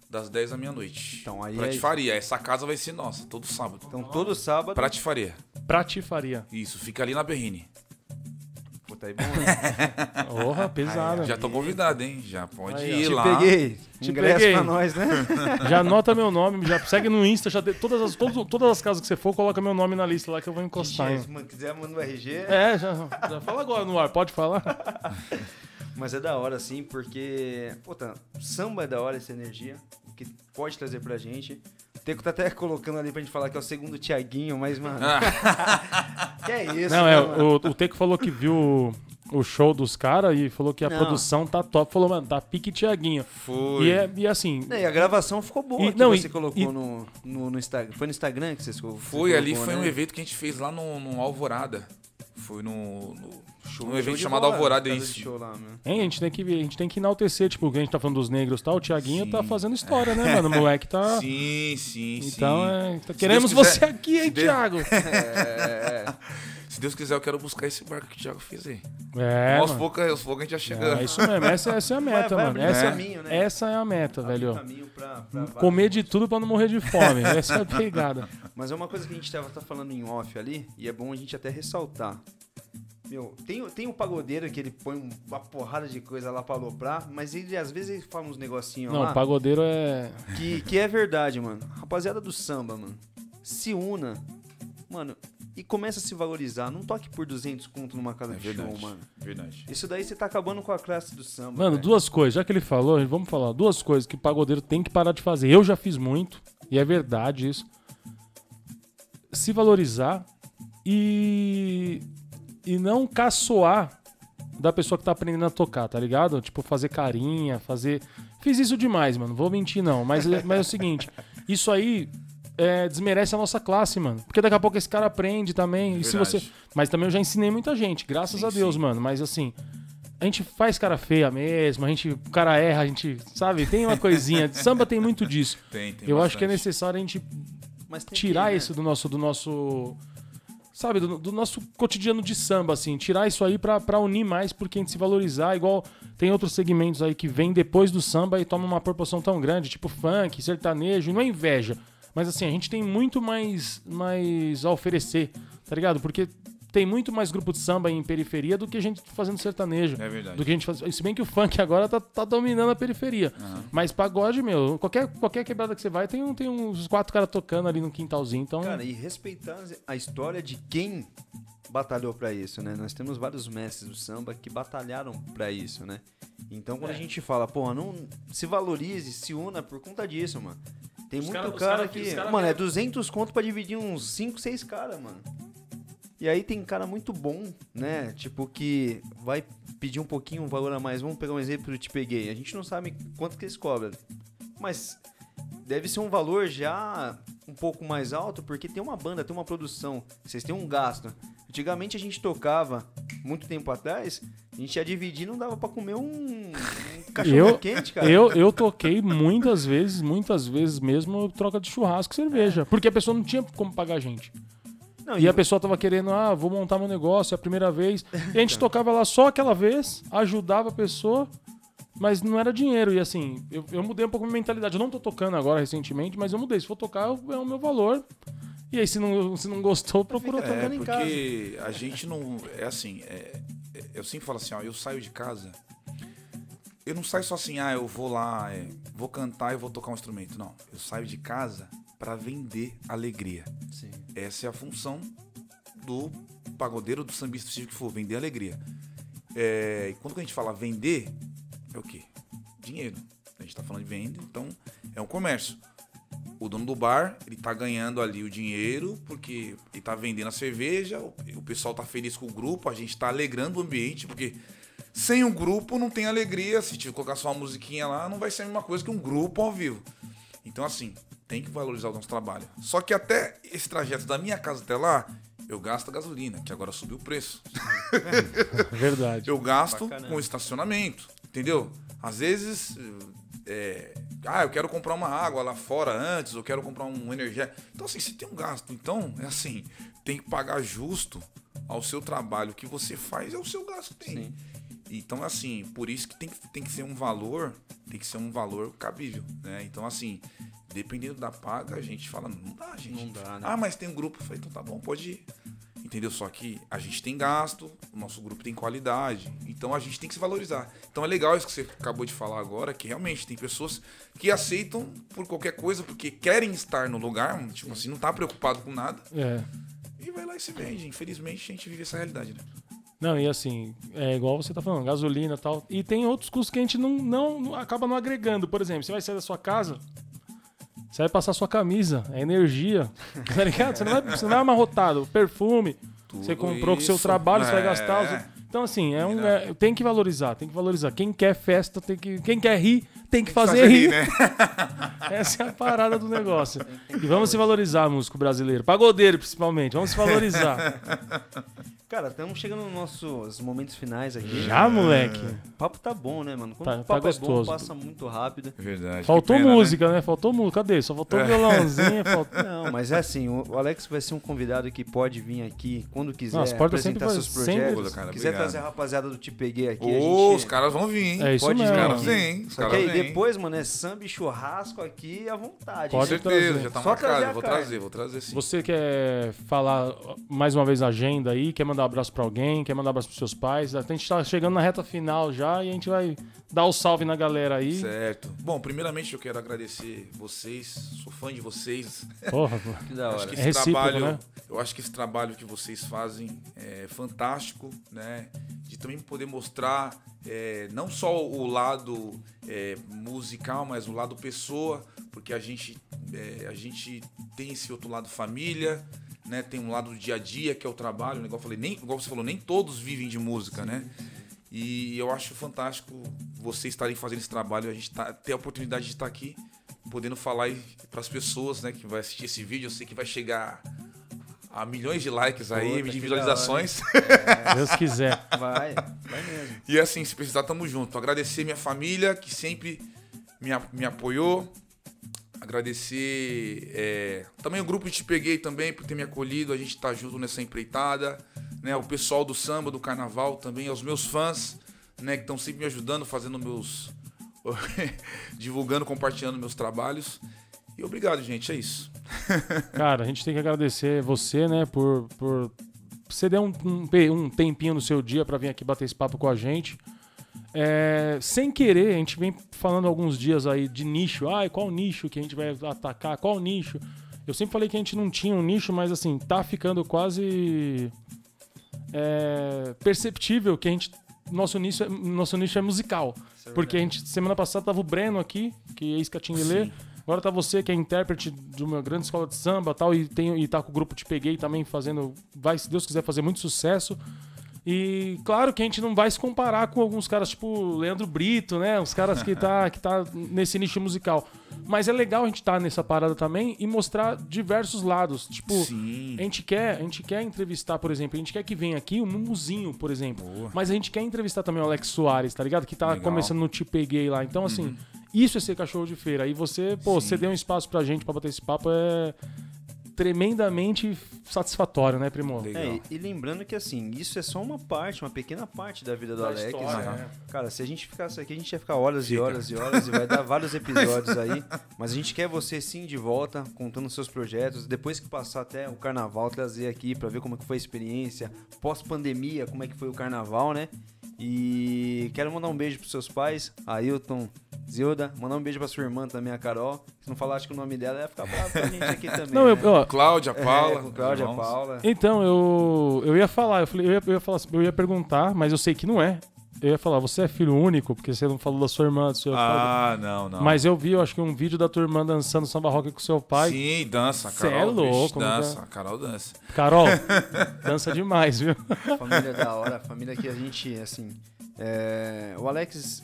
das 10 da meia-noite. Então, aí é Pratifaria, essa casa vai ser nossa, todo sábado. Então todo sábado. Pratifaria. Pratifaria. Isso, fica ali na Berrine. Pô, tá aí bom, né? [LAUGHS] Porra, pesada. Já tô convidado, hein? Já pode Aí, ó. ir Te lá. peguei. Te Ingresso peguei. pra nós, né? [LAUGHS] Já anota meu nome, já segue no Insta, já de- todas, as, todas, todas as casas que você for, coloca meu nome na lista lá que eu vou encostar. hein? Se mano, quiser, manda o RG. É, já, já fala agora no ar, pode falar? [LAUGHS] Mas é da hora, sim, porque. Puta, samba é da hora essa energia. Que pode trazer pra gente. O Teco tá até colocando ali pra gente falar que é o segundo Tiaguinho, mas, mano. [LAUGHS] que é isso, Não, né, é, mano? o, o Teco falou que viu o show dos caras e falou que a Não. produção tá top. Falou, mano, tá pique Tiaguinho. Foi. E, é, e assim, E a gravação ficou boa E- que não, você e- colocou e- no, no, no Instagram. Foi no Instagram que você colocou? Foi ali, foi né? um evento que a gente fez lá no, no Alvorada. Foi no, no Show- um evento chamado bola, Alvorada, isso. lá, né? hein, a, gente tem que, a gente tem que enaltecer, tipo, que a gente tá falando dos negros e tal. O Tiaguinho tá fazendo história, né, mano? O moleque tá. Sim, sim, Então, sim. é, tá- queremos quiser- você aqui, hein, Deus- Thiago? [LAUGHS] É, Se Deus quiser, eu quero buscar esse barco que o Thiago fez aí. É, aos mano. poucos, aos poucos a gente já chega. É isso mesmo, essa, essa é a meta, vai mano. abrindo Essa, caminho, né? essa é a meta, abre velho. pra- pra Comer de tudo pra não morrer de fome. Essa é a pegada. [LAUGHS] Mas é uma coisa que a gente tava tá falando em off ali, e é bom a gente até ressaltar. Meu, tem, o- tem o pagodeiro que ele põe um- uma porrada de coisa lá pra aloprar, mas ele às vezes ele fala uns negocinhos Não, lá o pagodeiro é. que, que é verdade, mano. Rapaziada do samba, mano, se una, mano, e começa a se valorizar. Não toque por 200 conto numa casa É de show, verdade. mano. Verdade. Isso daí você tá acabando com a classe do samba. Mano, velho. duas coisas. Já que ele falou, vamos falar. Duas coisas que o pagodeiro tem que parar de fazer. Eu já fiz muito, e é verdade isso. Se valorizar e. E não caçoar da pessoa que tá aprendendo a tocar, tá ligado? Tipo, fazer carinha, fazer. Fiz isso demais, mano. Vou mentir, não. Mas, é- [LAUGHS] mas é o seguinte: isso aí é, desmerece a nossa classe, mano. Porque daqui a pouco esse cara aprende também. E se você. Mas também eu já ensinei muita gente, graças Sim, a Deus, sim. mano. Mas assim, a gente faz cara feia mesmo, a gente, o cara erra, a gente, sabe? Tem uma coisinha. [LAUGHS] Samba tem muito disso. Tem, tem eu acho que é bastante. necessário a gente tirar que, né? isso do nosso, do nosso, sabe, do, do nosso cotidiano de samba, assim, tirar isso aí pra unir mais, porque a gente se valorizar, igual tem outros segmentos aí que vêm depois do samba e tomam uma proporção tão grande, tipo funk, sertanejo, não é inveja, mas assim, a gente tem muito mais, mais a oferecer, tá ligado? Porque tem muito mais grupo de samba em periferia do que a gente fazendo sertanejo. É verdade. Do que a gente faz. Se bem que o funk agora tá, tá dominando a periferia. Mas pagode, meu, qualquer, qualquer quebrada que você vai, tem, um, tem uns quatro caras tocando ali no quintalzinho. Então, Cara, e respeitar a história de quem batalhou pra isso, né? Nós temos vários mestres do samba que batalharam pra isso, né? Então quando a gente fala, porra, não se valorize, se una por conta disso, mano. Tem Os muito cara- cara, cara- que, cara mano, é quer- 200 conto pra dividir uns 5, 6 caras, mano. E aí tem cara muito bom, né? Tipo que vai pedir um pouquinho um valor a mais. Vamos pegar um exemplo do Te Peguei. A gente não sabe quanto que eles cobram. Mas deve ser um valor já um pouco mais alto, porque tem uma banda, tem uma produção, vocês têm um gasto. Antigamente a gente tocava, muito tempo atrás, a gente ia dividir não dava pra comer um, um [LAUGHS] cachorro Eu- quente, cara. eu, eu toquei muitas vezes, muitas vezes mesmo, troca de churrasco e cerveja. Porque a pessoa não tinha como pagar a gente. Não, E a pessoa tava querendo, ah, vou montar meu negócio, é a primeira vez. E a gente tocava lá só aquela vez, ajudava a pessoa, mas não era dinheiro. E assim, eu, eu mudei um pouco a minha mentalidade. Eu não tô tocando agora recentemente, mas eu mudei. Se for tocar, é o meu valor. E aí, se não, se não gostou, procura outra. É, em casa. porque a gente não. É assim, é- é- eu sempre falo assim, ó, eu saio de casa. Eu não saio só assim, ah, eu vou lá, é, vou cantar e vou tocar um instrumento. Não, eu saio de casa pra vender alegria. Sim. Essa é a função do pagodeiro, do sambista, seja que for, vender alegria. É, e quando a gente fala vender, é o quê? Dinheiro. A gente tá falando de venda, então é um comércio. o dono do bar, ele tá ganhando ali o dinheiro, porque ele tá vendendo a cerveja, o, o pessoal tá feliz com o grupo, a gente tá alegrando o ambiente, porque sem um grupo não tem alegria. Se tiver colocar só uma musiquinha lá, não vai ser a mesma coisa que um grupo ao vivo. Então, assim, tem que valorizar o nosso trabalho. Só que até esse trajeto da minha casa até lá, eu gasto a gasolina, que agora subiu o preço. [LAUGHS] Verdade. Eu gasto Bacana. com estacionamento, entendeu? Às vezes, é, ah, eu quero comprar uma água lá fora antes, eu quero comprar um energético. Então, assim, você tem um gasto. Então, é assim, tem que pagar justo ao seu trabalho. O que você faz é o seu gasto que tem. Sim. Então, assim, por isso que tem, que tem que ser um valor, tem que ser um valor cabível, né? Então, assim, dependendo da paga, a gente fala, não dá, gente. Não dá, né? Ah, mas tem um grupo. Eu falei, então tá bom, pode ir. Entendeu? Só que a gente tem gasto, o nosso grupo tem qualidade, então a gente tem que se valorizar. Então é legal isso que você acabou de falar agora, que realmente tem pessoas que aceitam por qualquer coisa, porque querem estar no lugar, tipo assim, não tá preocupado com nada, É. e vai lá e se vende. Infelizmente a gente vive essa realidade, né? Não, e assim, é igual você tá falando, gasolina e tal. E tem outros custos que a gente não, não, não- acaba não agregando. Por exemplo, você vai sair da sua casa, você vai passar sua camisa, é energia, [LAUGHS] tá ligado? Você não vai, você não vai amarrotado, perfume, você Tudo comprou com o seu isso, trabalho, você vai é. gastar. os- Então, assim, é um, é- tem que valorizar, tem que valorizar. Quem quer festa, tem que. Quem quer rir, tem que fazer, rir. né? [LAUGHS] Essa é a parada do negócio. E vamos se valorizar, músico brasileiro. Pagodeiro, principalmente. Vamos se valorizar. [LAUGHS] Cara, estamos chegando nos nossos momentos finais aqui. Já, moleque? O papo tá bom, né, mano? Quando Tá- o tá papo é gostoso. bom, passa muito rápido. Verdade. Faltou pena, música, né? Faltou música. Cadê? Só faltou É. violãozinho. Faltou... [LAUGHS] Não, mas é assim, o Alex vai ser um convidado que pode vir aqui quando quiser Não, as portas sempre apresentar seus sempre- projetos. Pô, cara, quiser obrigado. trazer a rapaziada do Te Peguei aqui, né? a Ô, gente... os caras vão vir, hein? É isso Pode vir mesmo. Os caras aqui. vêm, os Só que caras aí vêm. depois, mano, é samba e churrasco aqui à vontade. Com Pode né? certeza, trazer. já tá Só marcado. Vou trazer, vou trazer sim. Você quer falar mais uma vez a agenda aí? Quer mandar um abraço pra alguém? Quer mandar um abraço pros seus pais? A gente tá chegando na reta final já e a gente vai dar o salve na galera aí. Certo. Bom, primeiramente eu quero agradecer vocês, sou fã de vocês. Porra, [LAUGHS] pô. Que da Acho hora. que É esse recíproco, trabalho, né? eu acho que esse trabalho que vocês fazem é fantástico, né? De também poder mostrar é, não só o lado é, musical, mas o lado pessoa, porque a gente é, a gente tem esse outro lado família, né? Tem um lado do dia a dia que é o trabalho, né? igual eu falei, nem igual você falou, nem todos vivem de música, né? E eu acho fantástico vocês estarem fazendo esse trabalho, a gente tá, ter a oportunidade de estar aqui, podendo falar para as pessoas, né, que vai assistir esse vídeo. Eu sei que vai chegar a milhões de likes aí, Puta, de visualizações. Deus quiser. Vai, vai mesmo. E assim, se precisar, tamo junto. Agradecer minha família, que sempre me, me apoiou. Agradecer é, também o grupo de Te Peguei também por ter me acolhido. A gente tá junto nessa empreitada. Né? O pessoal do samba, do carnaval também, aos meus fãs, né? Que estão sempre me ajudando, fazendo meus. [LAUGHS] divulgando, compartilhando meus trabalhos. E obrigado, gente. É isso. [LAUGHS] Cara, a gente tem que agradecer você, né, por, por você der um, um, um tempinho no seu dia pra vir aqui bater esse papo com a gente. É, sem querer, a gente vem falando alguns dias aí de nicho. Ah, qual nicho que a gente vai atacar? Qual nicho? Eu sempre falei que a gente não tinha um nicho, mas assim, tá ficando quase é, perceptível que a gente. Nosso nicho, é, nosso nicho é musical. porque a gente, semana passada tava o Breno aqui, que é ex-Catinguelê. Agora tá você, que é intérprete de uma grande escola de samba e tal, e, tem, e tá com o grupo Te Peguei também fazendo. Vai, se Deus quiser, fazer muito sucesso. E claro que a gente não vai se comparar com alguns caras tipo Leandro Brito, né? Os caras que tá, que tá nesse nicho musical. Mas é legal a gente estar nessa parada também e mostrar diversos lados. Tipo, Sim. a gente quer, a gente quer entrevistar, por exemplo, a gente quer que venha aqui o Mumuzinho, por exemplo. Boa. Mas a gente quer entrevistar também o Alex Soares, tá ligado? Que tá Legal. Uhum. começando no Te Peguei lá. Então, assim, isso é ser cachorro de feira. E você, pô, Sim. você deu um espaço pra gente pra bater esse papo é tremendamente satisfatório, né, primo? Legal. É, e, e lembrando que assim, isso é só uma parte, uma pequena parte da vida do Da Alex. história, né? né? Cara, se a gente ficasse aqui, a gente ia ficar horas e Fica. horas e horas e vai dar [LAUGHS] vários episódios aí. Mas a gente quer você sim de volta, contando seus projetos. Depois que passar até o carnaval, trazer aqui pra ver como é que foi a experiência. Pós-pandemia, como é que foi o carnaval, né? E quero mandar um beijo pros seus pais, Ailton, Zilda. Mandar um beijo pra sua irmã também, a Carol. Se não falar, acho que o nome dela ia ficar bravo com a gente aqui [LAUGHS] também. Não, eu, né? ó, Cláudia, É, Paula. com Cláudia, irmãos. Paula. Então, eu, eu ia falar, eu, falei, eu, ia, eu, ia falar, eu ia perguntar, mas eu sei que não é. eu ia falar, você é filho único, porque você não falou da sua irmã, do seu pai. Ah, não, não. Mas eu vi, eu acho que um vídeo da tua irmã dançando samba rock com seu pai. Sim, dança. Carol, é louco, não dança. A Carol dança. Carol, [LAUGHS] dança demais, viu? Família da hora, família que a gente, assim. é, o Alex,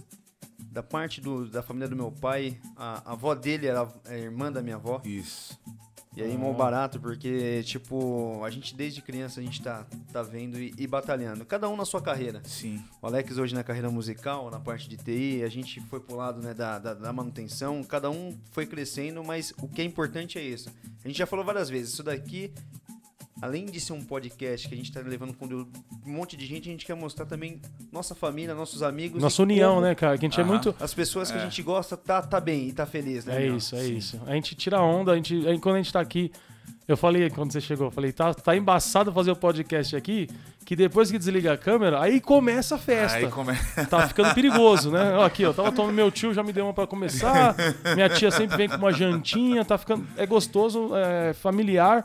da parte do- da família do meu pai, a, a avó dele era a irmã da minha avó. Isso. E aí, mó barato, porque, tipo, a gente desde criança a gente tá, tá vendo e, e batalhando. Cada um na sua carreira. Sim. O Alex hoje na carreira musical, na parte de TI, a gente foi pro lado né, da, da, da manutenção, cada um foi crescendo, mas o que é importante é isso. A gente já falou várias vezes, isso daqui, além de ser um podcast que a gente tá levando com um monte de gente, a gente quer mostrar também nossa família, nossos amigos. Nossa união, como né, cara? Que a gente é Aham. muito. As pessoas que a É. gente gosta tá, tá bem e tá feliz, né? É meu? isso, é isso. A gente tira onda, a gente, aí quando a gente tá aqui. Eu falei quando você chegou, eu falei, tá, tá embaçado fazer o podcast aqui, que depois que desliga a câmera, aí começa a festa. Aí come... Tá ficando perigoso, né? Ó, Aqui, ó, tava tomando meu tio, já me deu uma pra começar. Minha tia sempre vem com uma jantinha, tá ficando. É gostoso, é familiar.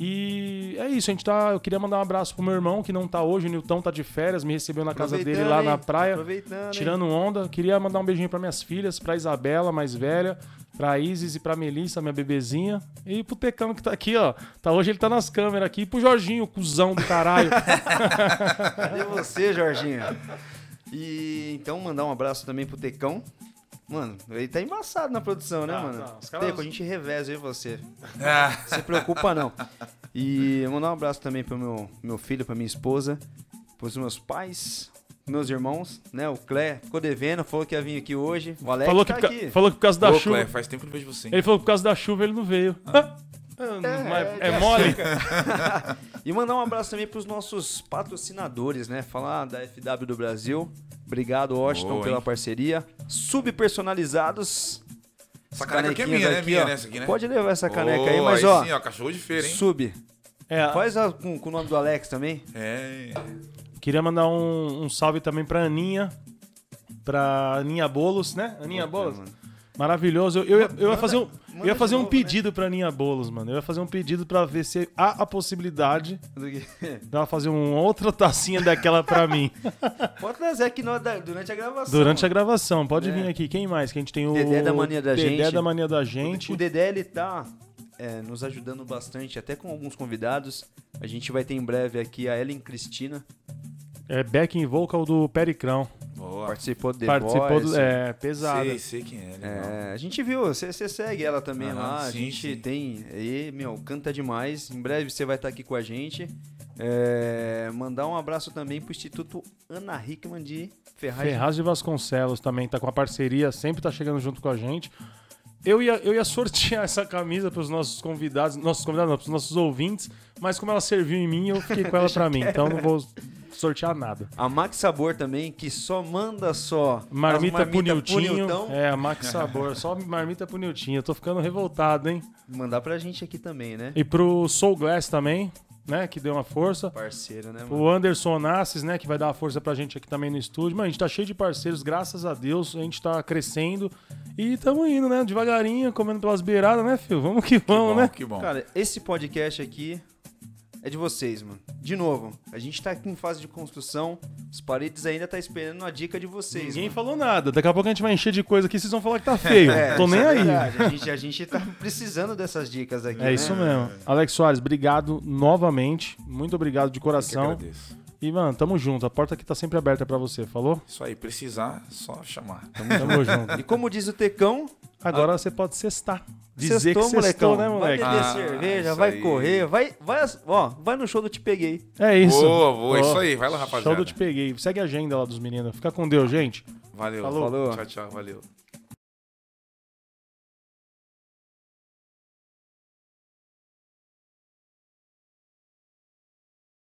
E é isso, a gente tá. Eu queria mandar um abraço pro meu irmão, que não tá hoje, o Nilton tá de férias, me recebeu na casa dele lá hein? na praia. Aproveitando, hein? Tirando onda, queria mandar um beijinho pra minhas filhas, pra Isabela, mais velha, pra Isis e pra Melissa, minha bebezinha, e pro Tecano que tá aqui, ó. Tá, hoje ele tá nas câmeras aqui, e pro Jorginho, cuzão do caralho. Cadê [LAUGHS] você, Jorginho? E então mandar um abraço também pro Tecão. Mano, ele tá embaçado na produção, né, Tá, mano? tá. Os caras- Teco, a gente reveza eu e você. Ah, Não se preocupa, não. E mandar um abraço também pro meu, meu filho, pra minha esposa, pros meus pais, meus irmãos, né? O Clé ficou devendo, falou que ia vir aqui hoje. O Alex falou, que tá por, aqui. falou que por causa da Ô, chuva. Clé, faz tempo que não vejo você. Ele falou que por causa da chuva ele não veio. É, é mole? [LAUGHS] E mandar um abraço também pros nossos patrocinadores, né? Falar da FW do Brasil. Obrigado, Washington, Boa, pela hein? parceria. Subpersonalizados. Essa caneca aqui é minha, né? aqui, Minha, ó. né? Essa aqui, né? Pode levar essa caneca Ô, aí, mas ó, sim, ó, cachorro de feira, hein? sub. É, Faz a- com, com o nome do Alex também. É. queria mandar um, um salve também pra Aninha. Pra Aninha Bolos, né? Aninha Bolos. Maravilhoso. Eu, eu, ia- eu ia fazer um, eu ia fazer um novo, né? pedido pra Aninha Bolos, mano. Eu ia fazer um pedido pra ver se há a possibilidade [LAUGHS] dela fazer uma outra tacinha daquela pra mim. [LAUGHS] Pode trazer aqui no- da- durante a gravação. Durante a gravação. Pode É. vir aqui. Quem mais? Que a gente tem o. Dedé da Mania da Dedé Gente. da Mania da Gente. O Dedé, ele tá é, nos ajudando bastante, até com alguns convidados. A gente vai ter em breve aqui a Ellen Cristina. É backing vocal do Pericrão. Boa. Participou do The Participou Voice. do. É, pesado. Sei, sei quem é. É, a gente viu, você segue ela também Aham, lá, a sim, gente sim. tem, e, meu, canta demais, em breve você vai estar aqui com a gente. É, mandar um abraço também pro Instituto Ana Hickman de Ferraz. Ferraz de Vasconcelos também tá com a parceria, sempre tá chegando junto com a gente. Eu ia, eu ia sortear [LAUGHS] essa camisa pros nossos convidados, nossos convidados, não, pros nossos ouvintes, mas como ela serviu em mim, eu fiquei com ela pra mim, [LAUGHS] então não vou sortear nada. A Max Sabor também, que só manda só Marmita pro marmita Niltinho. Nilton. É, a Max Sabor, só marmita pro Niltinho. Eu tô ficando revoltado, hein? Mandar pra gente aqui também, né? E pro Soul Glass também, né, que deu uma força. Parceiro, né, mano? O Anderson Onassis, né, que vai dar uma força pra gente aqui também no estúdio. Mano, a gente tá cheio de parceiros, graças a Deus, a gente tá crescendo e tamo indo, né, devagarinho, comendo pelas beiradas, né, filho? Vamos que Que vamos, bom, né? que bom. Cara, esse podcast aqui é de vocês, mano. De novo, a gente tá aqui em fase de construção, os paredes ainda tá esperando a dica de vocês. Ninguém mano. falou nada. Daqui a pouco a gente vai encher de coisa aqui, vocês vão falar que tá feio. [LAUGHS] Tô isso nem é aí. A gente, a gente tá precisando dessas dicas aqui. É né? isso mesmo. Alex Soares, obrigado novamente. Muito obrigado de Eu que coração. agradeço. E, mano, tamo junto. A porta aqui tá sempre aberta pra você, falou? Isso aí, precisar, só chamar. Tamo junto. E como diz o Tecão, Agora você pode cestar. Dizer sextou, que sextou, molecão. né, moleque? Vai beber Ah, cerveja, vai aí. correr, vai, vai, ó, vai no show do Te Peguei. É isso. Boa, boa, Ó, isso aí. Vai lá, rapaziada. Show do Te Peguei. Segue a agenda lá dos meninos. Fica com Deus, gente. Valeu. Falou. Falou. Tchau, tchau. Valeu.